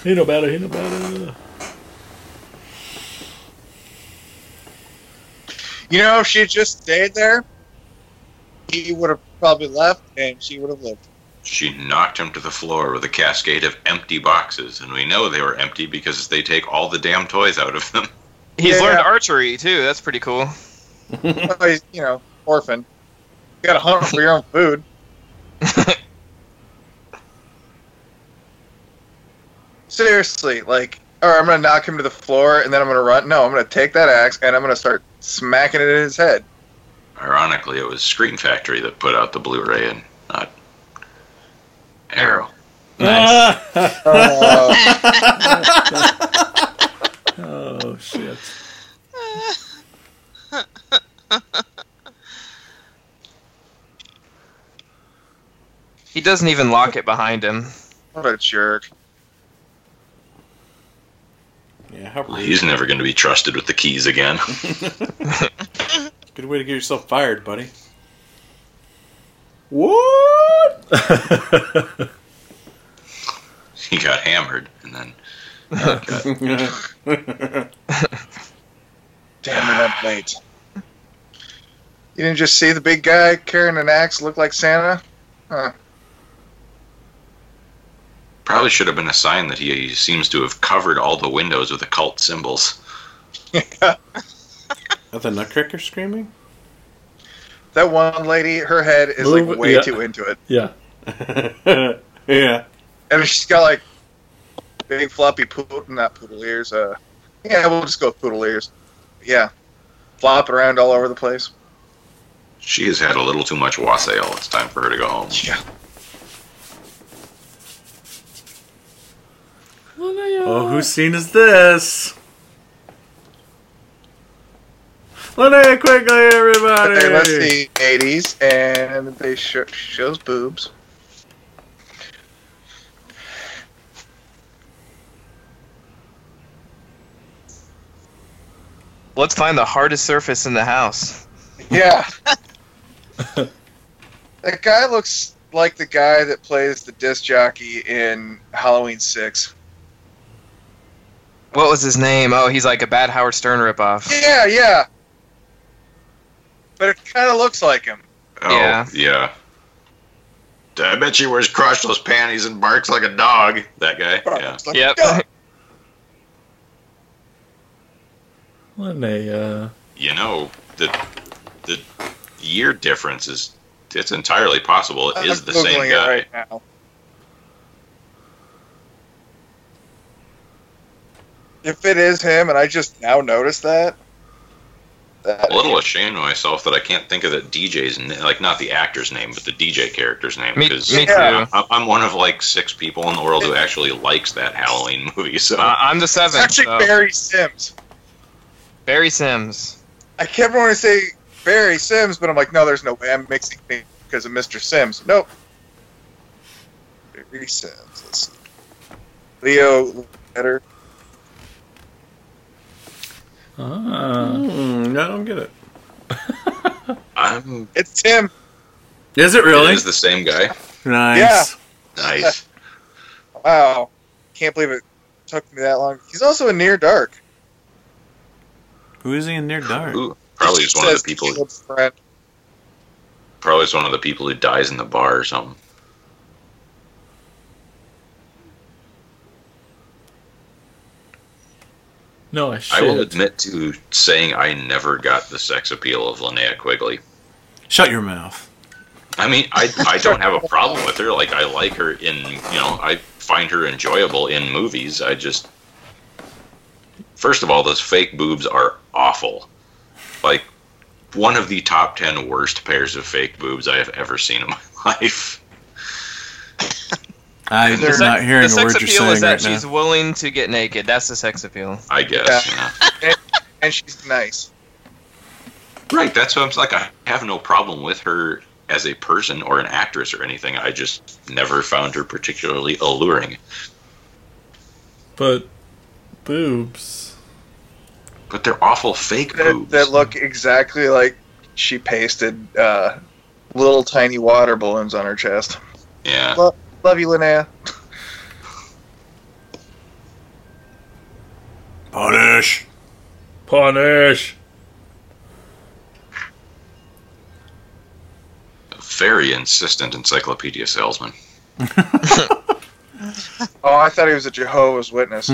he know better. He know better. You know, if she had just stayed there, he would have probably left and she would have lived. She knocked him to the floor with a cascade of empty boxes, and we know they were empty because they take all the damn toys out of them. He's Yeah. learned archery too. That's pretty cool. Well, he's, you know, orphan. You gotta hunt for your own food. Seriously, like, or I'm gonna knock him to the floor and then I'm gonna run. No, I'm gonna take that axe and I'm gonna start smacking it in his head. Ironically, it was Scream Factory that put out the Blu-ray and not Arrow. Nice. Uh, oh shit! He doesn't even lock it behind him. what a jerk. Yeah, how rude. He's never going to be trusted with the keys again. Good way to get yourself fired, buddy. What? he got hammered, and then Damn it, I'm late. You didn't just see the big guy carrying an axe look like Santa? Huh. Probably should have been a sign that he seems to have covered all the windows with occult symbols. Are the Nutcracker screaming? That one lady, her head is Move like way yeah. too into it. Yeah. yeah. And she's got like big floppy poodle, not poodle ears. Uh, yeah, we'll just go with poodle ears. Yeah, flopping around all over the place. She has had a little too much wassail. It's time for her to go home. Yeah. Oh, whose scene is this? Linnea, quickly, everybody! Okay, let's see. 80s, and they show, shows boobs. Let's find the hardest surface in the house. Yeah. that guy looks like the guy that plays the disc jockey in Halloween 6. What was his name? Oh, he's like a bad Howard Stern ripoff. Yeah, yeah. But it kind of looks like him. Oh, Yeah. yeah. I bet she wears crotchless panties and barks like a dog. That guy. Yeah. It's like, Yep. "Duh." Linnea. You know, the the year difference is it's entirely possible it is I'm the same Googling it guy. right now. If it is him, and I just now noticed that, that. a little ashamed of myself that I can't think of the DJ's name, like not the actor's name, but the DJ character's name. Me- because me Yeah. too. I'm- I'm one of like six people in the world who actually likes that Halloween movie. So Uh, I'm the seventh. It's seventh. actually so- Barry Sims. Barry Sims. I kept wanting to say Barry Sims, but I'm like, no, there's no way. I'm mixing things because of Mr. Sims. Nope. Barry Sims. Let's see. Leo better. Ah. Hmm, I don't get it. I'm. It's Tim. Is it really? It is the same guy. Nice. Nice. Wow. Can't believe it took me that long. He's also in Near Dark. Who is he in Near Dark? Ooh, probably just one of the people. Caleb's. Probably just one of the people who dies in the bar or something. No, I I will admit to saying I never got the sex appeal of Linnea Quigley. Shut your mouth. I mean, I, I don't have a problem with her. Like, I like her in, you know, I find her enjoyable in movies. I just. First of all, those fake boobs are awful. Like, one of the top 10 worst pairs of fake boobs I have ever seen in my life. I'm The not hearing the a word sex you're appeal saying is that right she's now. willing to get naked. That's the sex appeal. I guess. Yeah. And she's nice. Right, that's what I'm like. I have no problem with her as a person or an actress or anything. I just never found her particularly alluring. But boobs. But they're awful fake That, boobs. that look exactly like she pasted uh, little tiny water balloons on her chest. yeah. Lo- Love you, Linnea. Punish. Punish. Very insistent encyclopedia salesman. Oh, I thought he was a Jehovah's Witness.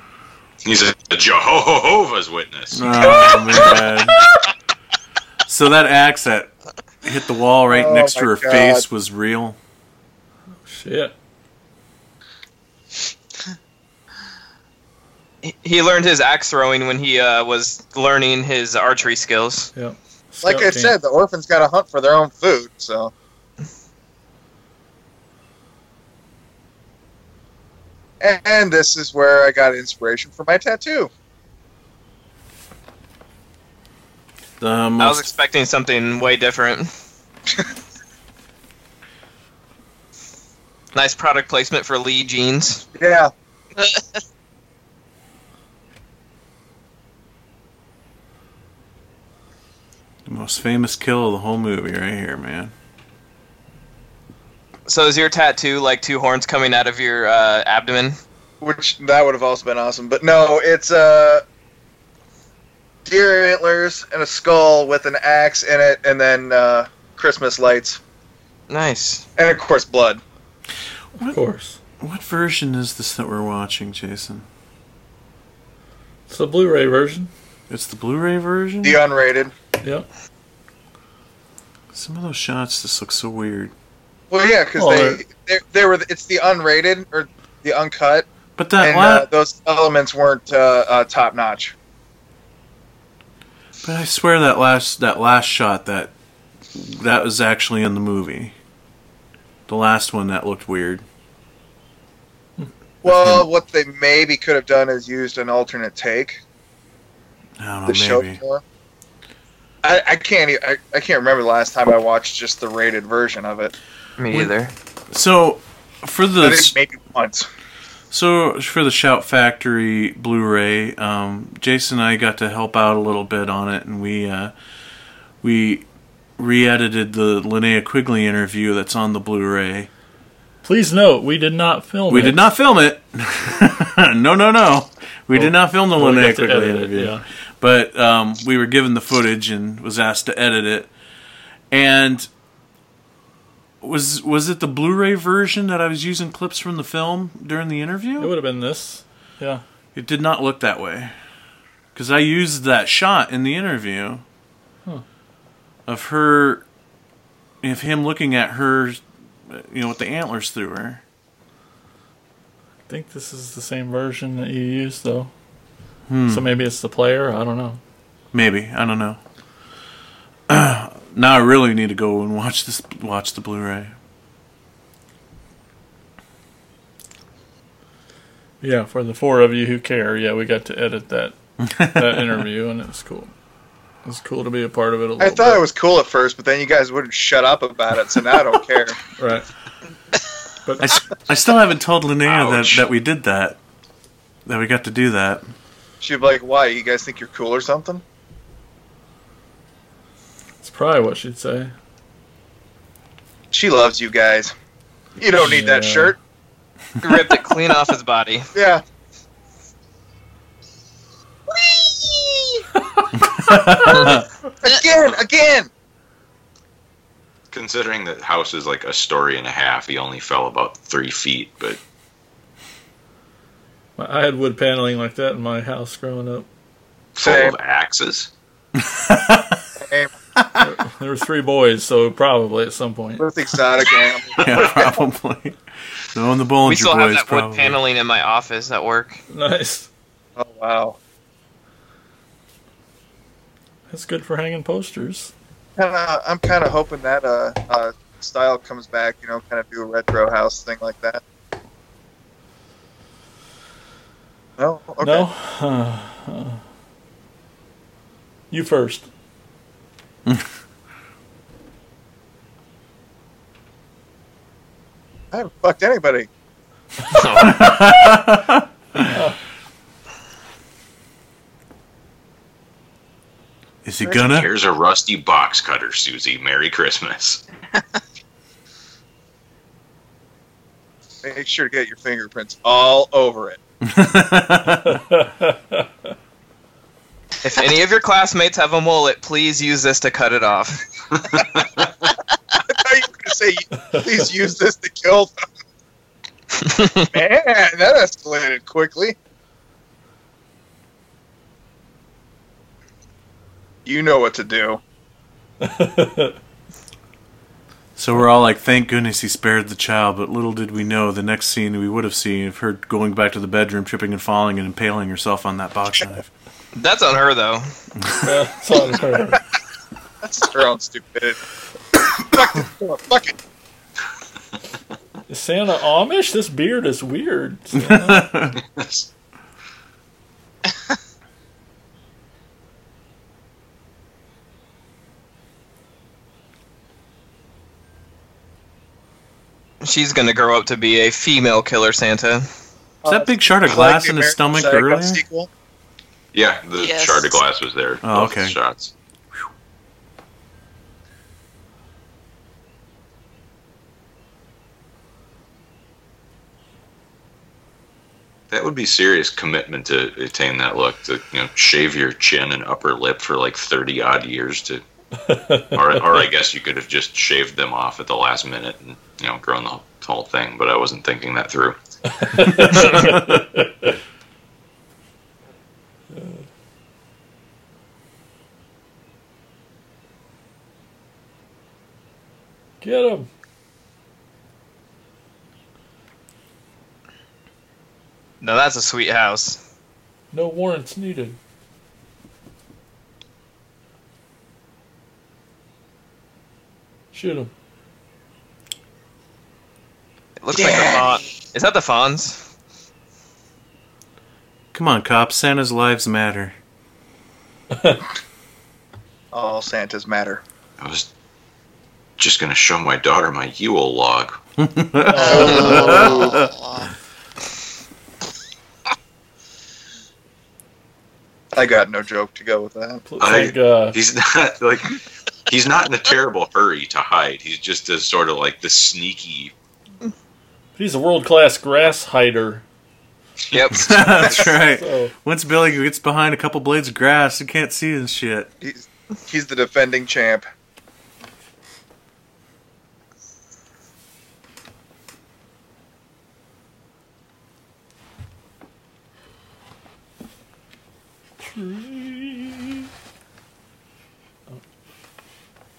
He's a, a Jehovah's Witness. Oh, man. So that axe that hit the wall right Oh, next to her God. face was real. Shit. He- He learned his axe throwing when he uh, was learning his archery skills. Yep. like I Scout camp. said, the orphans got to hunt for their own food, so. And this is where I got inspiration for my tattoo. The I was expecting something way different. nice product placement for Lee jeans. Yeah, the most famous kill of the whole movie right here, man. So is your tattoo like two horns coming out of your uh, abdomen? which that would have also been awesome. But no, it's uh, deer antlers and a skull with an axe in it, and then uh, Christmas lights, Nice. and of course blood. Of course. What version is this that we're watching, Jason? It's the Blu-ray version. It's the Blu-ray version. The unrated. Yep. Some of those shots just look so weird. Well, yeah, because Oh, they, they they were it's the unrated or the uncut, But that and la- uh, those elements weren't uh, uh, top notch. but I swear that last that last shot that that was actually in the movie. The last one that looked weird. Well, what they maybe could have done is used an alternate take I don't know, to show maybe. more. I, I can't e- I, I can't remember the last time I watched just the rated version of it. Me When- either. So for the maybe once. So for the Shout Factory Blu-ray, um, Jason and I got to help out a little bit on it, and we uh, we re-edited the Linnea Quigley interview that's on the Blu-ray. Please note, we did not film We it. did not film it. no, no, no. We did not film the Well, Linnea to Quigley edit it, interview. yeah. But um, we were given the footage and was asked to edit it. And was was it the Blu-ray version that I was using clips from the film during the interview? It would have been this. Yeah. It did not look that way. Because I used that shot in the interview. Of her, of him looking at her, you know, with the antlers through her. I think this is the same version that you used, though. Hmm. So maybe it's the player. I don't know. Maybe I don't know. now I really need to go and watch this. Watch the Blu-ray. Yeah, for the four of you who care, yeah, we got to edit that that interview, and it's cool. It's cool to be a part of it. A little I thought bit. it was cool at first, but then you guys wouldn't shut up about it, so now I don't care. right. but I still haven't told Linnea that, Ouch. that we did that. That we got to do that. She'd be like, "Why? You guys think you're cool or something?" It's probably what she'd say. She loves you guys. You don't need that Yeah. shirt. Ripped it clean off his body. Yeah. again, again. Considering that house is like a story and a half, he only fell about three feet. But I had wood paneling like that in my house growing up. full Same. of axes. Same. There were three boys, so probably at some point. With exotic animals. Yeah, probably. No, and the Bollinger We still have Boys that wood probably. paneling in my office at work. Nice. Oh wow. That's good for hanging posters. Kinda, I'm kind of hoping that uh, uh, style comes back. You know, kind of do a retro house thing like that. No. Okay. No. Uh, uh. you first. I haven't fucked anybody. Is he gonna? Here's a rusty box cutter, Susie. Merry Christmas. Make sure to get your fingerprints all over it. If any of your classmates have a mullet, please use this to cut it off. I thought you were going to say, please use this to kill them. Man, that escalated quickly. You know what to do. So we're all like, thank goodness he spared the child, but little did we know the next scene we would have seen of her going back to the bedroom, tripping and falling and impaling herself on that box knife. That's on her though. Yeah, it's on her. That's her own stupidity. Fuck it. Fuck it. Is Santa Amish? This beard is weird. Santa. She's gonna grow up to be a female killer Santa. Is that big shard of glass in his stomach earlier? Sequel. Yeah, the Yes. shard of glass was there. Oh, both okay. Shots. That would be serious commitment to attain that look. To you know, shave your chin and upper lip for like thirty odd years to, or or I guess you could have just shaved them off at the last minute and you know grown the whole thing. But I wasn't thinking that through. Get him. Now that's a sweet house. No warrants needed. Shoot him. It looks like the fawn. Is that the fawns? Come on, cops. Santa's lives matter. All Santas matter. I was just gonna show my daughter my Yule log. I got no joke to go with that. Pl- I- uh, He's not like he's not in a terrible hurry to hide. He's just a sort of like the sneaky. he's a world class grass hider. Yep. That's right. So Once Billy gets behind a couple blades of grass, you can't see his shit. He's he's the defending champ.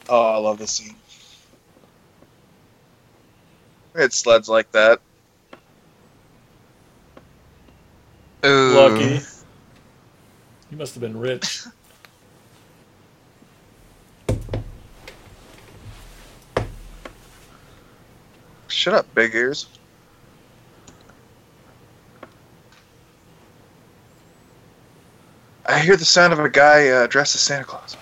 Oh, I love this scene. It sleds like that. Ooh. Lucky. you must have been rich. Shut up, big ears. I hear the sound of a guy uh, dressed as Santa Claus.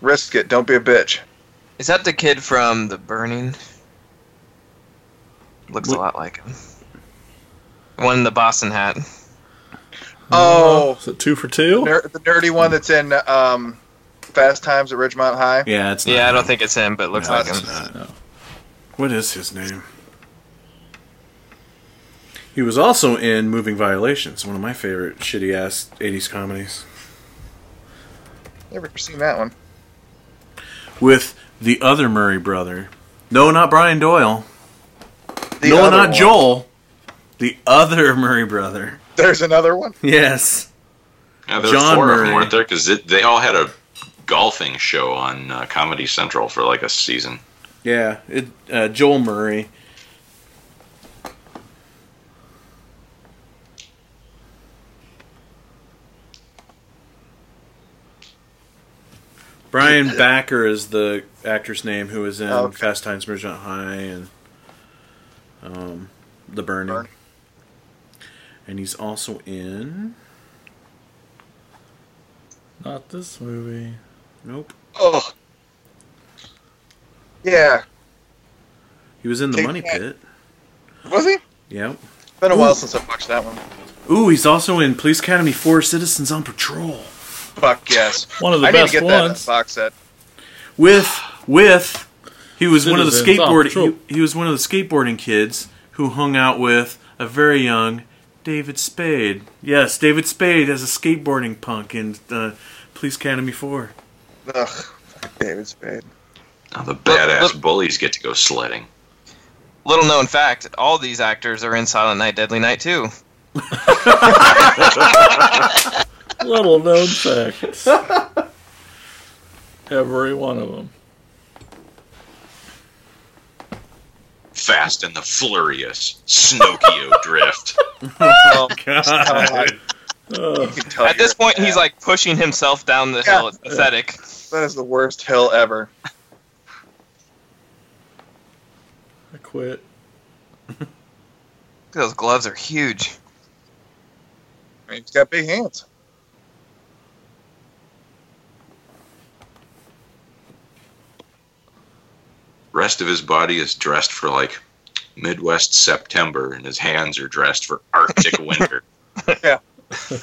Risk it. Don't be a bitch. Is that the kid from The Burning? Looks What- a lot like him. One in the Boston hat. Oh, Is it two for two? ner- the nerdy one that's in um, Fast Times at Ridgemont High. Yeah, it's not Yeah, I don't think it's him, but it looks No, like him. not. No. What is his name? He was also in Moving Violations, one of my favorite shitty ass 80s comedies. Never seen that one. With the other Murray brother. No, not Brian Doyle. The no, not one. Joel. The other Murray brother. There's another one. Yes. Yeah, there John were four of them, weren't there? Because they all had a golfing show on uh, Comedy Central for like a season. Yeah, it, uh, Joel Murray. Brian Backer is the actor's name who was in Oh, okay. Fast Times Ridgemont High and um, The Burning. Burn. And he's also in. Not this movie. Nope. Oh. Yeah. He was in The Take Money that. Pit. Was he? Yep. Been a Ooh. while since I've watched that one. Ooh, he's also in Police Academy 4 Citizens on Patrol. Fuck yes. One of the I need to get that ones. a box set. with with he was one of the Citizens on skateboard patrol. he, he was one of the skateboarding kids who hung out with a very young David Spade. Yes, David Spade as a skateboarding punk in uh, Police Academy 4. Ugh. Fucking David Spade. Now the badass look- bullies get to go sledding. Little known fact: all these actors are in Silent Night, Deadly Night too. Little known facts. Every one of them. Fast and the Furious, Snokio Drift. Oh, God. Uh, you can tell At this you're- point, he's like pushing himself down the Yeah. hill. It's pathetic. That is the worst hill ever. I quit. Those gloves are huge. I mean, he's got big hands. Rest of his body is dressed for like Midwest September, and his hands are dressed for Arctic winter. Yeah.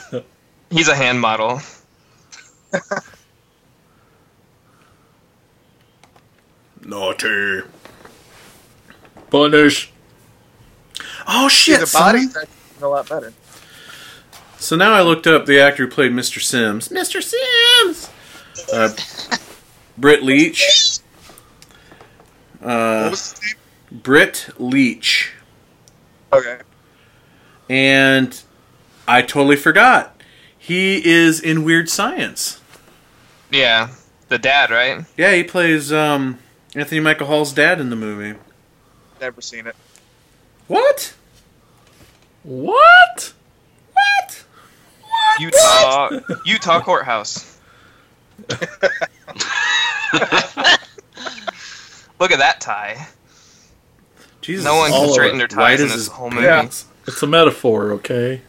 He's a hand model. Naughty. Punish. Oh shit. the son. body's actually a lot better. So now I looked up the actor who played Mr. Sims. Mr. Sims. Uh, Britt Leach. What Uh, was his name? Britt Leach. Okay. and I totally forgot. He is in Weird Science. Yeah, the dad, right? Yeah, he plays um, Anthony Michael Hall's dad in the movie. Never seen it. What? What? What? Utah, Utah courthouse. Look at that tie. Jesus, No one All can straighten their ties in this his whole movie. Yeah. It's a metaphor, okay?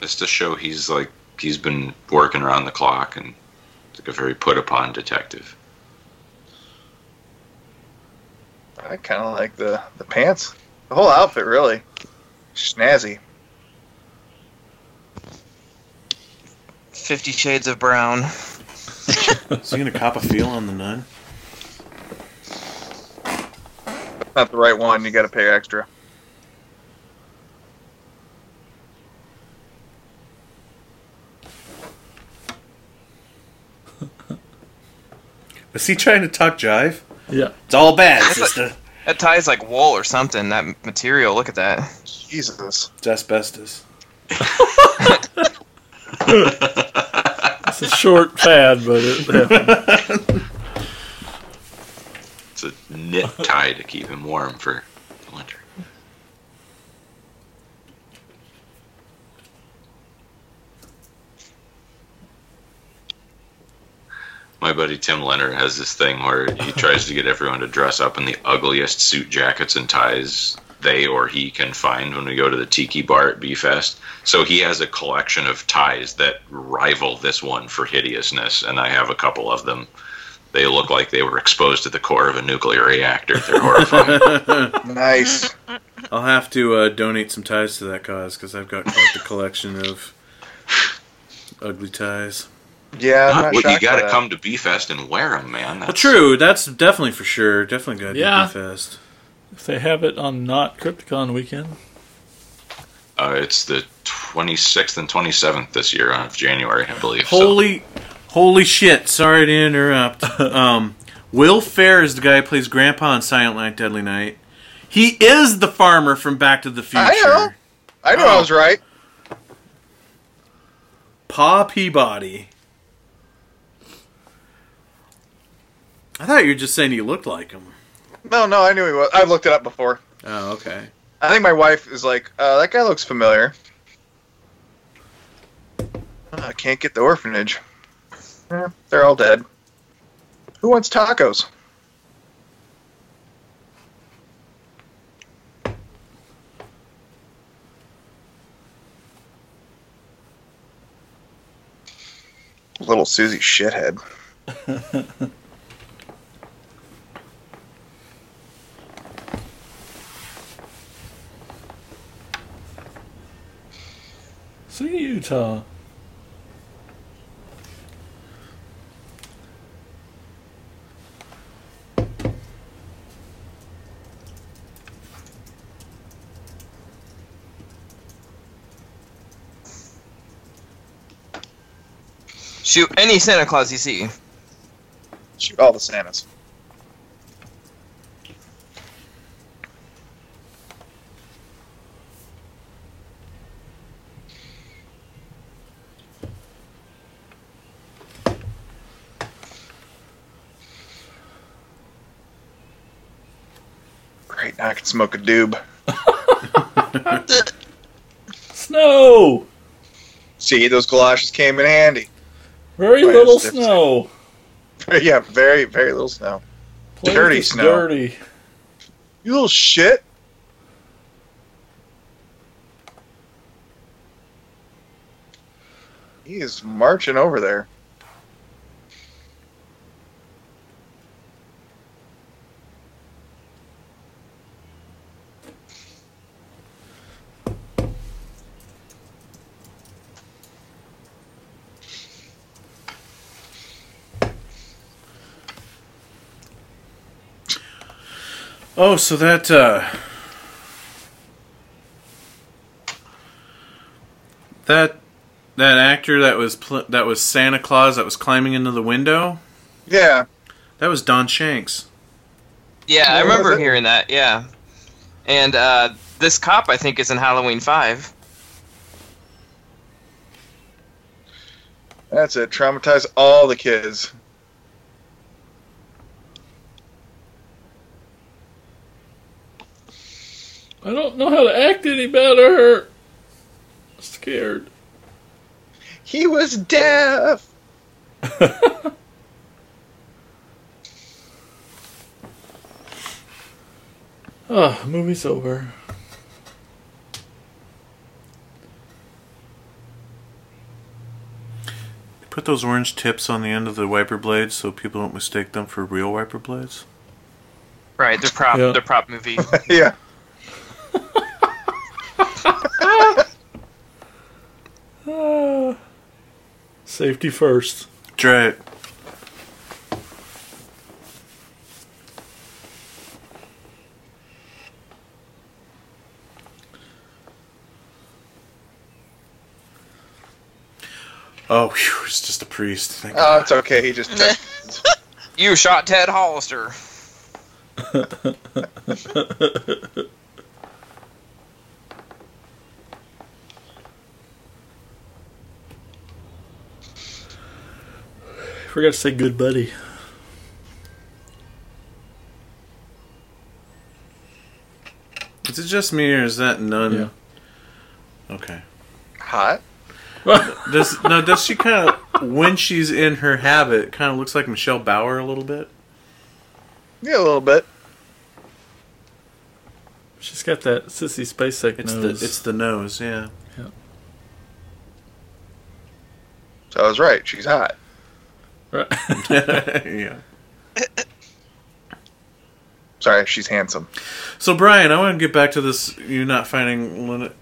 Just to show he's like he's been working around the clock and like a very put upon detective. I kind of like the the pants. The whole outfit, really. Snazzy. Fifty Shades of Brown. Is he gonna cop a feel on the nun? Not the right one. You got to pay extra. Is he trying to talk jive? Yeah. It's all bad, sister. That tie is like wool or something. That material. Look at that. Jesus. It's asbestos. It's a short fad, but it happened. It's a knit tie to keep him warm for the winter. My buddy Tim Leonard has this thing where he tries to get everyone to dress up in the ugliest suit jackets and ties they or he can find when we go to the Tiki Bar at B Fest. So he has a collection of ties that rival this one for hideousness, and I have a couple of them. They look like they were exposed to the core of a nuclear reactor. They're horrifying. Nice. I'll have to uh, donate some ties to that cause because I've got quite the collection of ugly ties. Yeah, I'm not well, you got to come to B Fest and wear them, man. Well, true. That's definitely for sure. Definitely got to Yeah. B Fest. If they have it on not Crypticon weekend, Uh, it's the 26th and 27th this year of January, I believe. so- Holy, holy shit! Sorry to interrupt. um, Will Hare is the guy who plays Grandpa in Silent Night, Deadly Night. He is the farmer from Back to the Future. I know. I know I was right. Pa Peabody. I thought you were just saying he looked like him. No, no, I knew he was. I looked it up before. Oh, okay. I think my wife is like, uh, that guy looks familiar. Uh, I can't get the orphanage. They're all dead. Who wants tacos? Little Susie shithead. see Utah. Shoot any Santa Claus you see. Shoot all the Santas. Great, now I can smoke a doob. Snow. See, those galoshes came in handy. Very Right, little snow. yeah, very, very little snow. Place Dirty snow. Dirty. You little shit. He is marching over there. Oh, so that uh that that actor that was pl- that was Santa Claus that was climbing into the window. Yeah. That was Don Shanks. Yeah, I remember hearing that. Yeah, and uh, this cop I think is in Halloween Five. That's it. Traumatize all the kids. I don't know how to act any better. Scared. He was deaf. Oh, movie's over. Put those orange tips on the end of the wiper blades so people don't mistake them for real wiper blades. Right, they're prop. Yeah. They're prop movie. yeah. Ah. Safety first. That's right. Oh, phew, it's just a priest. Thank Oh, it's okay. He just. you shot Ted Hollister. Forgot to say good buddy. Is it just me or is that none? Yeah. Okay. Hot? Does no? Does she kind of when she's in her habit, kind of looks like Michelle Bauer a little bit. Yeah, a little bit. She's got that Sissy Spacek It's nose. the it's the nose, yeah. So I was right. She's hot. Right. yeah. Sorry, she's handsome. So Brian, I want to get back to this. You not finding Lin-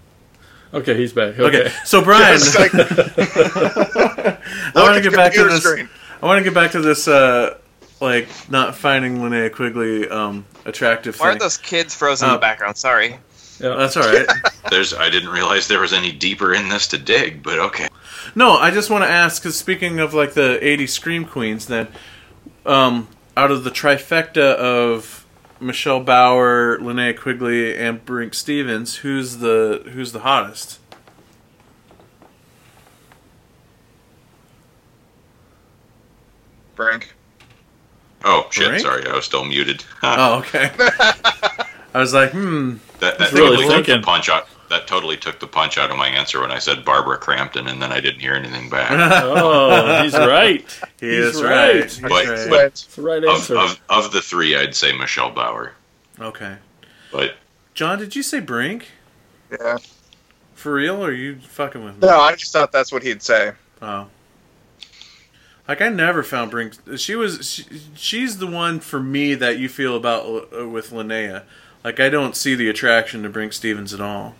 okay, he's back. Okay, Okay. so Brian, It's like, I want to get back to this. screen. I want to get back to this. Uh, like not finding Linnea Quigley um, attractive Why thing. aren't those kids frozen in Uh, the background? Sorry. Yeah. That's all right. There's I didn't realize there was any deeper in this to dig, but okay. No, I just want to ask because speaking of like the '80s scream queens, then um, out of the trifecta of Michelle Bauer, Linnea Quigley, and Brinke Stevens, who's the who's the hottest? Brinke. Oh shit, Frank? sorry, I was still muted. Oh, okay. I was like, hmm. That, that He's really totally thinking. punch out. That totally took the punch out of my answer when I said Barbara Crampton, and then I didn't hear anything back. Oh, he's right. He He's is right. right. He's But- right. but- It's the right of, answer. of of the three, I'd say Michelle Bauer. Okay. But John, did you say Brinke? Yeah. For real, or are you fucking with me? No, I just thought that's what he'd say. Oh. Like I never found Brinke. She was. She, she's the one for me that you feel about uh, with Linnea. Like I don't see the attraction to Brinke Stevens at all.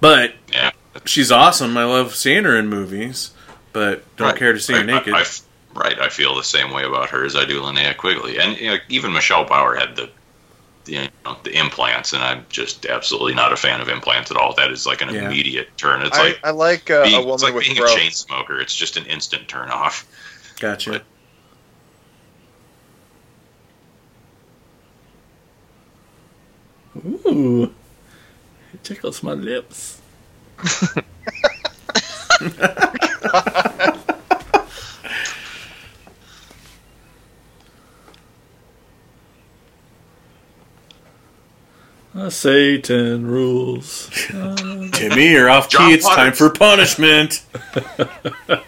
But yeah, she's awesome. I love seeing her in movies, but don't Right. care to see her I- naked. I, I f- right, I feel the same way about her as I do Linnea Quigley, and you know, even Michelle Bauer had the, the you know, the implants, and I'm just absolutely not a fan of implants at all. That is like an Yeah. immediate turn. It's I, like I like uh, being, a it's woman like with being a chain smoker. It's just an instant turn off. gotcha. but- Ooh. It tickles my lips. Uh, Satan rules. Uh, Timmy, you're off John key. It's time for punishment. Did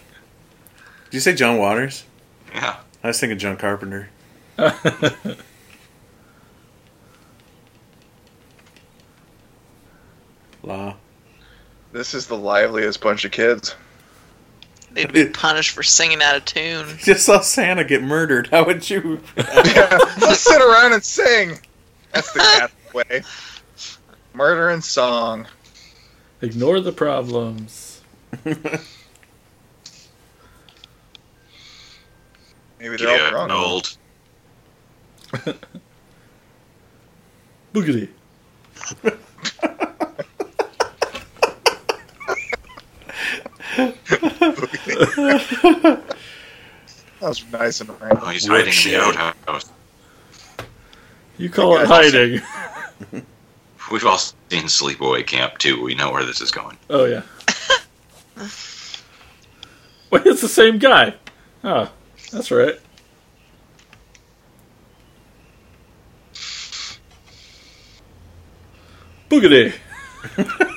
you say John Waters? Yeah, I was thinking John Carpenter. La. This is the liveliest bunch of kids. They'd be punished for singing out of tune. Just saw Santa get murdered. How would you? Let's sit around and sing. That's the Catholic way. Murder and song. ignore the problems. Maybe they're all yeah, drunk. old. Boogity. That was nice and random. Oh, he's hiding in the shit. outhouse. You call it Think I- hiding. We've all seen Sleepaway Camp too. We know where this is going. Oh, yeah. Wait, it's the same guy. Oh, that's right. Boogity.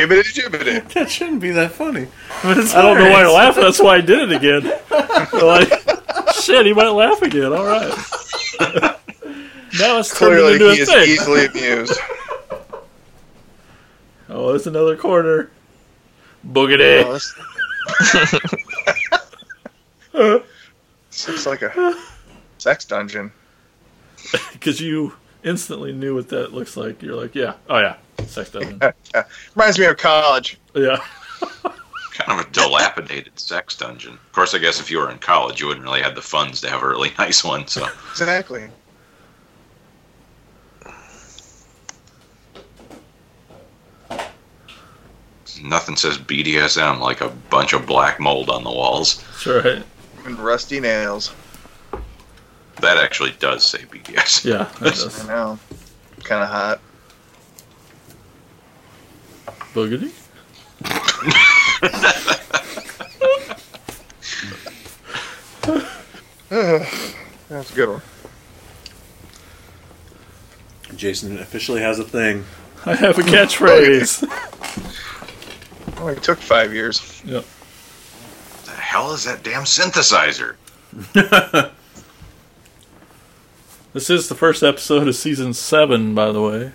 Hibbity jibbity. That shouldn't be that funny. But it's I don't know why I hilarious. laughed. That's why I did it again. like, shit, he might laugh again. All right. now it's Clearly, into a he is thing. easily amused. Oh, there's another corner. Boogity. this... this looks like a sex dungeon. Because you instantly knew what that looks like. You're like, yeah. Oh, yeah. Sex dungeon. Reminds me of college. Yeah. Kind of a dilapidated sex dungeon. Of course, I guess if you were in college, you wouldn't really have the funds to have a really nice one. So Exactly. nothing says BDSM like a bunch of black mold on the walls. That's right. And rusty nails. That actually does say BDSM. Yeah. That I does. know. Kind of hot. Boogity. That's a good one. Jason officially has a thing. I have a catchphrase. It took five years. yep. The hell is that damn synthesizer? This is the first episode of season seven, by the way.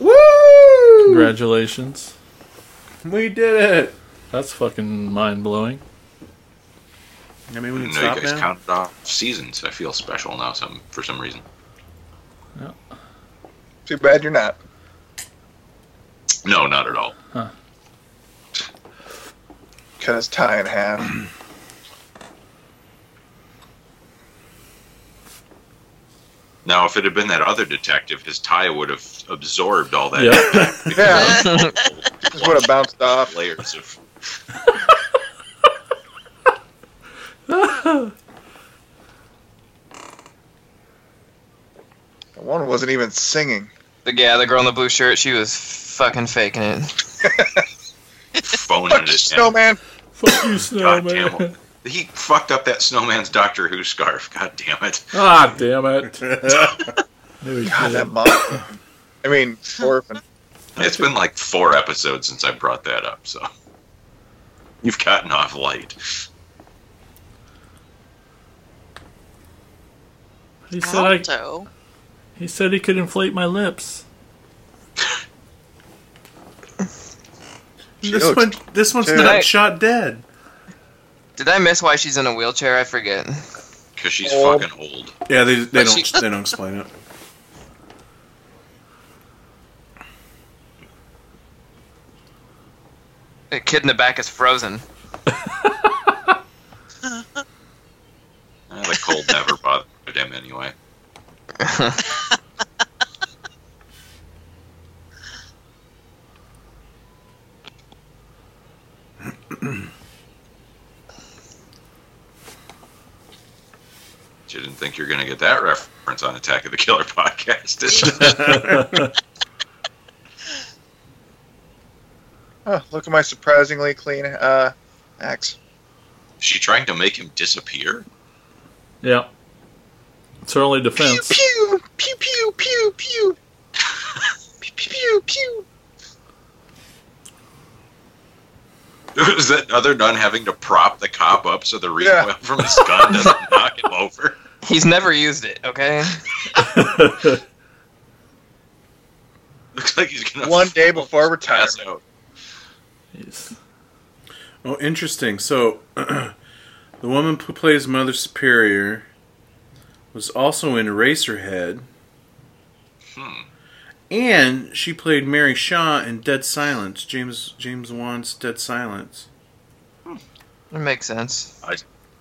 Woo! Congratulations. We did it. That's fucking mind blowing. I mean, we I can know you guys now. counted off seasons. I feel special now some for some reason. No. Too bad you're not. No, not at all. Huh. Cut his tie in half. Now, if it had been that other detective, his tie would have absorbed all that Yeah. Yeah, just would have bounced off. layers of. The one wasn't even singing. The yeah, the girl in the blue shirt, she was fucking faking it. phoning Fuck it you, snowman. Fuck you, snowman. Damn it. He fucked up that snowman's Doctor Who scarf. God damn it. ah, damn it. Knew he God, that monster. I mean, orphan. It's been like four episodes since I brought that up, so. You've gotten off light. He said I, Alto. he said he could inflate my lips. This one, this one's Dude. not shot dead. Did I miss why she's in a wheelchair? I forget. Because she's Oh. fucking old. Yeah, they they don't she- they don't explain it. The kid in the back is frozen. The cold never bothered him anyway. You didn't think you were going to get that reference on Attack of the Killer podcast, did you? Oh, look at my surprisingly clean uh, axe. Is she trying to make him disappear? Yeah. It's her only Pew defense. pew pew pew pew pew pew pew pew. Is that other than having to prop the cop up so the Yeah. recoil from his gun doesn't knock him over? He's never used it. Okay. Looks like he's gonna One day before retirement. out. Jeez. Oh, interesting. So, the woman who plays Mother Superior was also in Eraserhead, Hmm. And she played Mary Shaw in Dead Silence. James James Wan's Dead Silence. Hmm. That makes sense.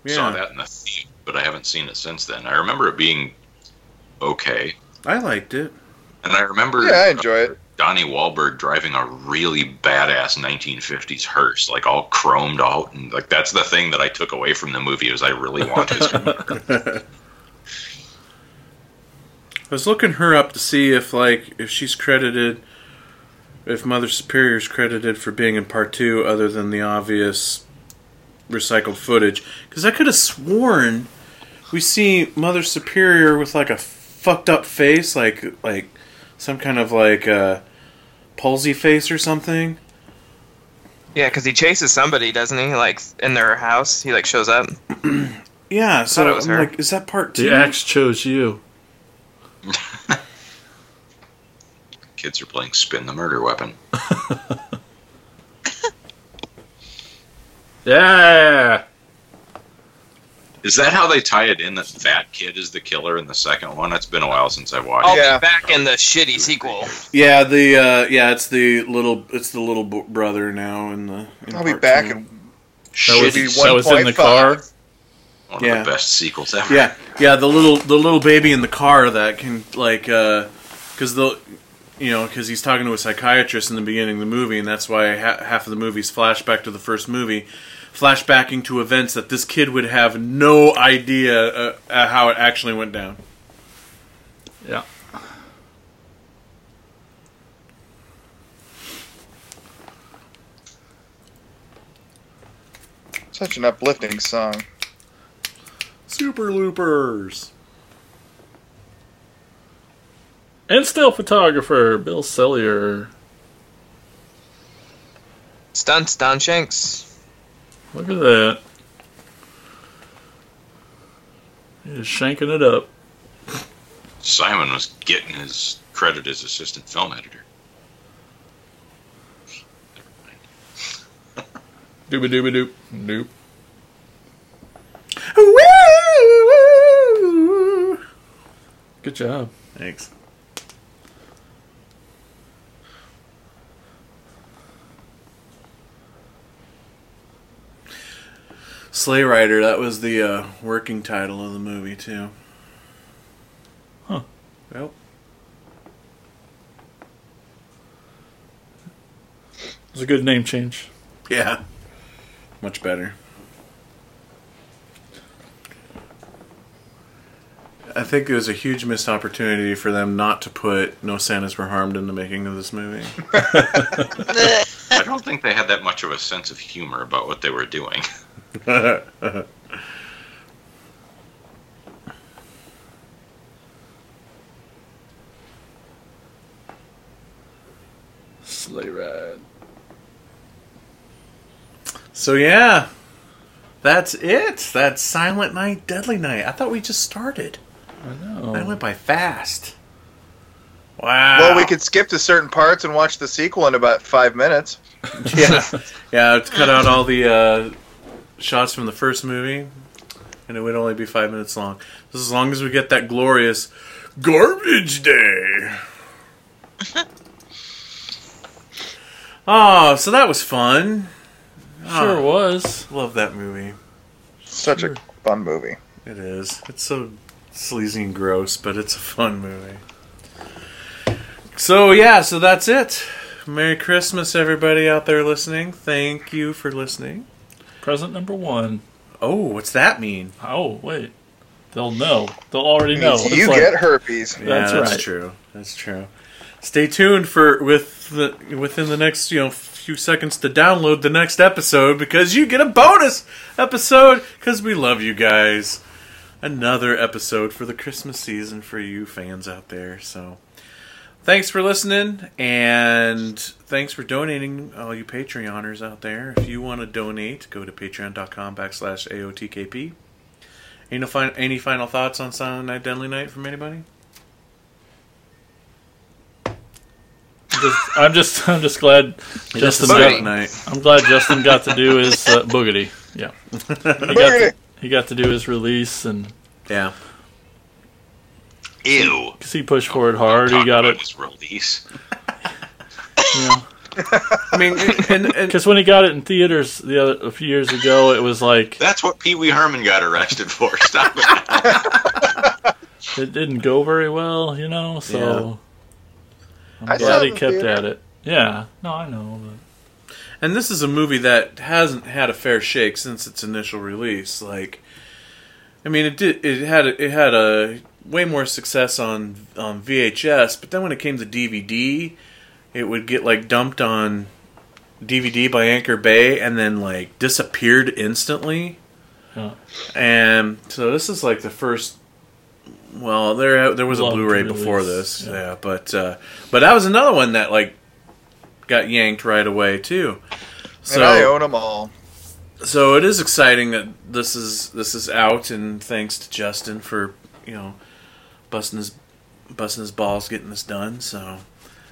Yeah, Saw that in the theater, but I haven't seen it since then. I remember it being okay, I liked it. and I remember Yeah, I enjoy it. Donnie Wahlberg driving a really badass 1950s hearse, like all chromed out, and like that's the thing that I took away from the movie is I really want his car. I was looking her up to see if like if she's credited, if Mother Superior's credited for being in part two, other than the obvious recycled footage. Because I could have sworn we see Mother Superior with like a fucked up face, like like some kind of like uh, palsy face or something. Yeah, because he chases somebody, doesn't he? Like in their house, he like shows up. Yeah, so it was I'm her. like, is that part two? The axe chose you. Kids are playing spin the murder weapon. Yeah. Is that how they tie it in that fat kid is the killer in the second one? It's been a while since I watched. I'll. Yeah. be back in the shitty sequel. Yeah, the uh, yeah, it's the little it's the little brother now in the. In I'll be back two. in That was, Should be that was in the 1.5. car. One Yeah. of the best sequels ever. Yeah, yeah, the little the little baby in the car that can like because the you know because he's talking to a psychiatrist in the beginning of the movie, and that's why ha- half of the movie's flashback to the first movie, flashbacking to events that this kid would have no idea uh, uh, how it actually went down. Yeah. such an uplifting song. Super Loopers. And still photographer Bill Sellier. Stunts, Don Shanks. Look at that. He's shanking it up. Simon was getting his credit as assistant film editor. Dooba dooba doop. Doop. Woo! Good job. Thanks. Sleigh Rider, that was the uh, working title of the movie, too. Huh. Well, It was a good name change. yeah. Much better. I think it was a huge missed opportunity for them not to put No Santas Were Harmed in the making of this movie. I don't think they had that much of a sense of humor about what they were doing. Sleigh ride. So yeah, that's it. That's Silent Night, Deadly Night. I thought we just started. I know. That went by fast. Wow. Well, we could skip to certain parts and watch the sequel in about five minutes. yeah, yeah. It's cut out all the uh, shots from the first movie, and it would only be five minutes long. Just as long as we get that glorious garbage day. oh, so that was fun. Sure Ah, was. Love that movie. Such Sure. a fun movie. It is. It's so sleazy and gross, but it's a fun movie. So yeah, so that's it. Merry Christmas, everybody out there listening. Thank you for listening. Present number one. Oh, what's that mean? Oh, wait. They'll know. They'll already know. It's you like- get herpes. Yeah, That's that's, right. true. That's true. Stay tuned for with the within the next you know few seconds to download the next episode because you get a bonus episode because we love you guys. Another episode for the Christmas season for you fans out there. So, thanks for listening and thanks for donating, all you Patreoners out there. If you want to donate, go to patreon.com backslash AOTKP. Any, fi- any final thoughts on Silent Night, Deadly Night from anybody? Just, I'm just, I'm just glad Justin. Got, Night. I'm glad Justin got to do his uh, boogity. Yeah, he got, to, he got to do his release, and Yeah. Ew. because he pushed forward hard, he got it. His release. Yeah. I mean, and, and Because when he got it in theaters the other a few years ago, it was like That's what Pee Wee Herman got arrested for. Stop it. it didn't go very well, you know. So I I'm saw glad he kept theater. at it. Yeah, no, I know. But and this is a movie that hasn't had a fair shake since its initial release. Like, I mean, it did. It had it had a way more success on on VHS, but then when it came to DVD, it would get like dumped on DVD by Anchor Bay and then like disappeared instantly. Yeah. And so this is like the first. Well, there there was a Blu-ray release, before this, yeah. yeah, but uh, but that was another one that like got yanked right away too. and I own them all. so it is exciting that this is this is out, and thanks to Justin for you know busting his busting his balls getting this done. So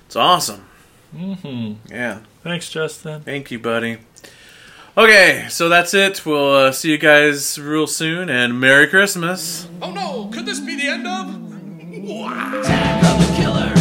it's awesome. hmm Yeah, thanks, Justin. thank you, buddy. Okay, so that's it. We'll uh, see you guys real soon, and Merry Christmas. Oh no, could this be the end of? Wow.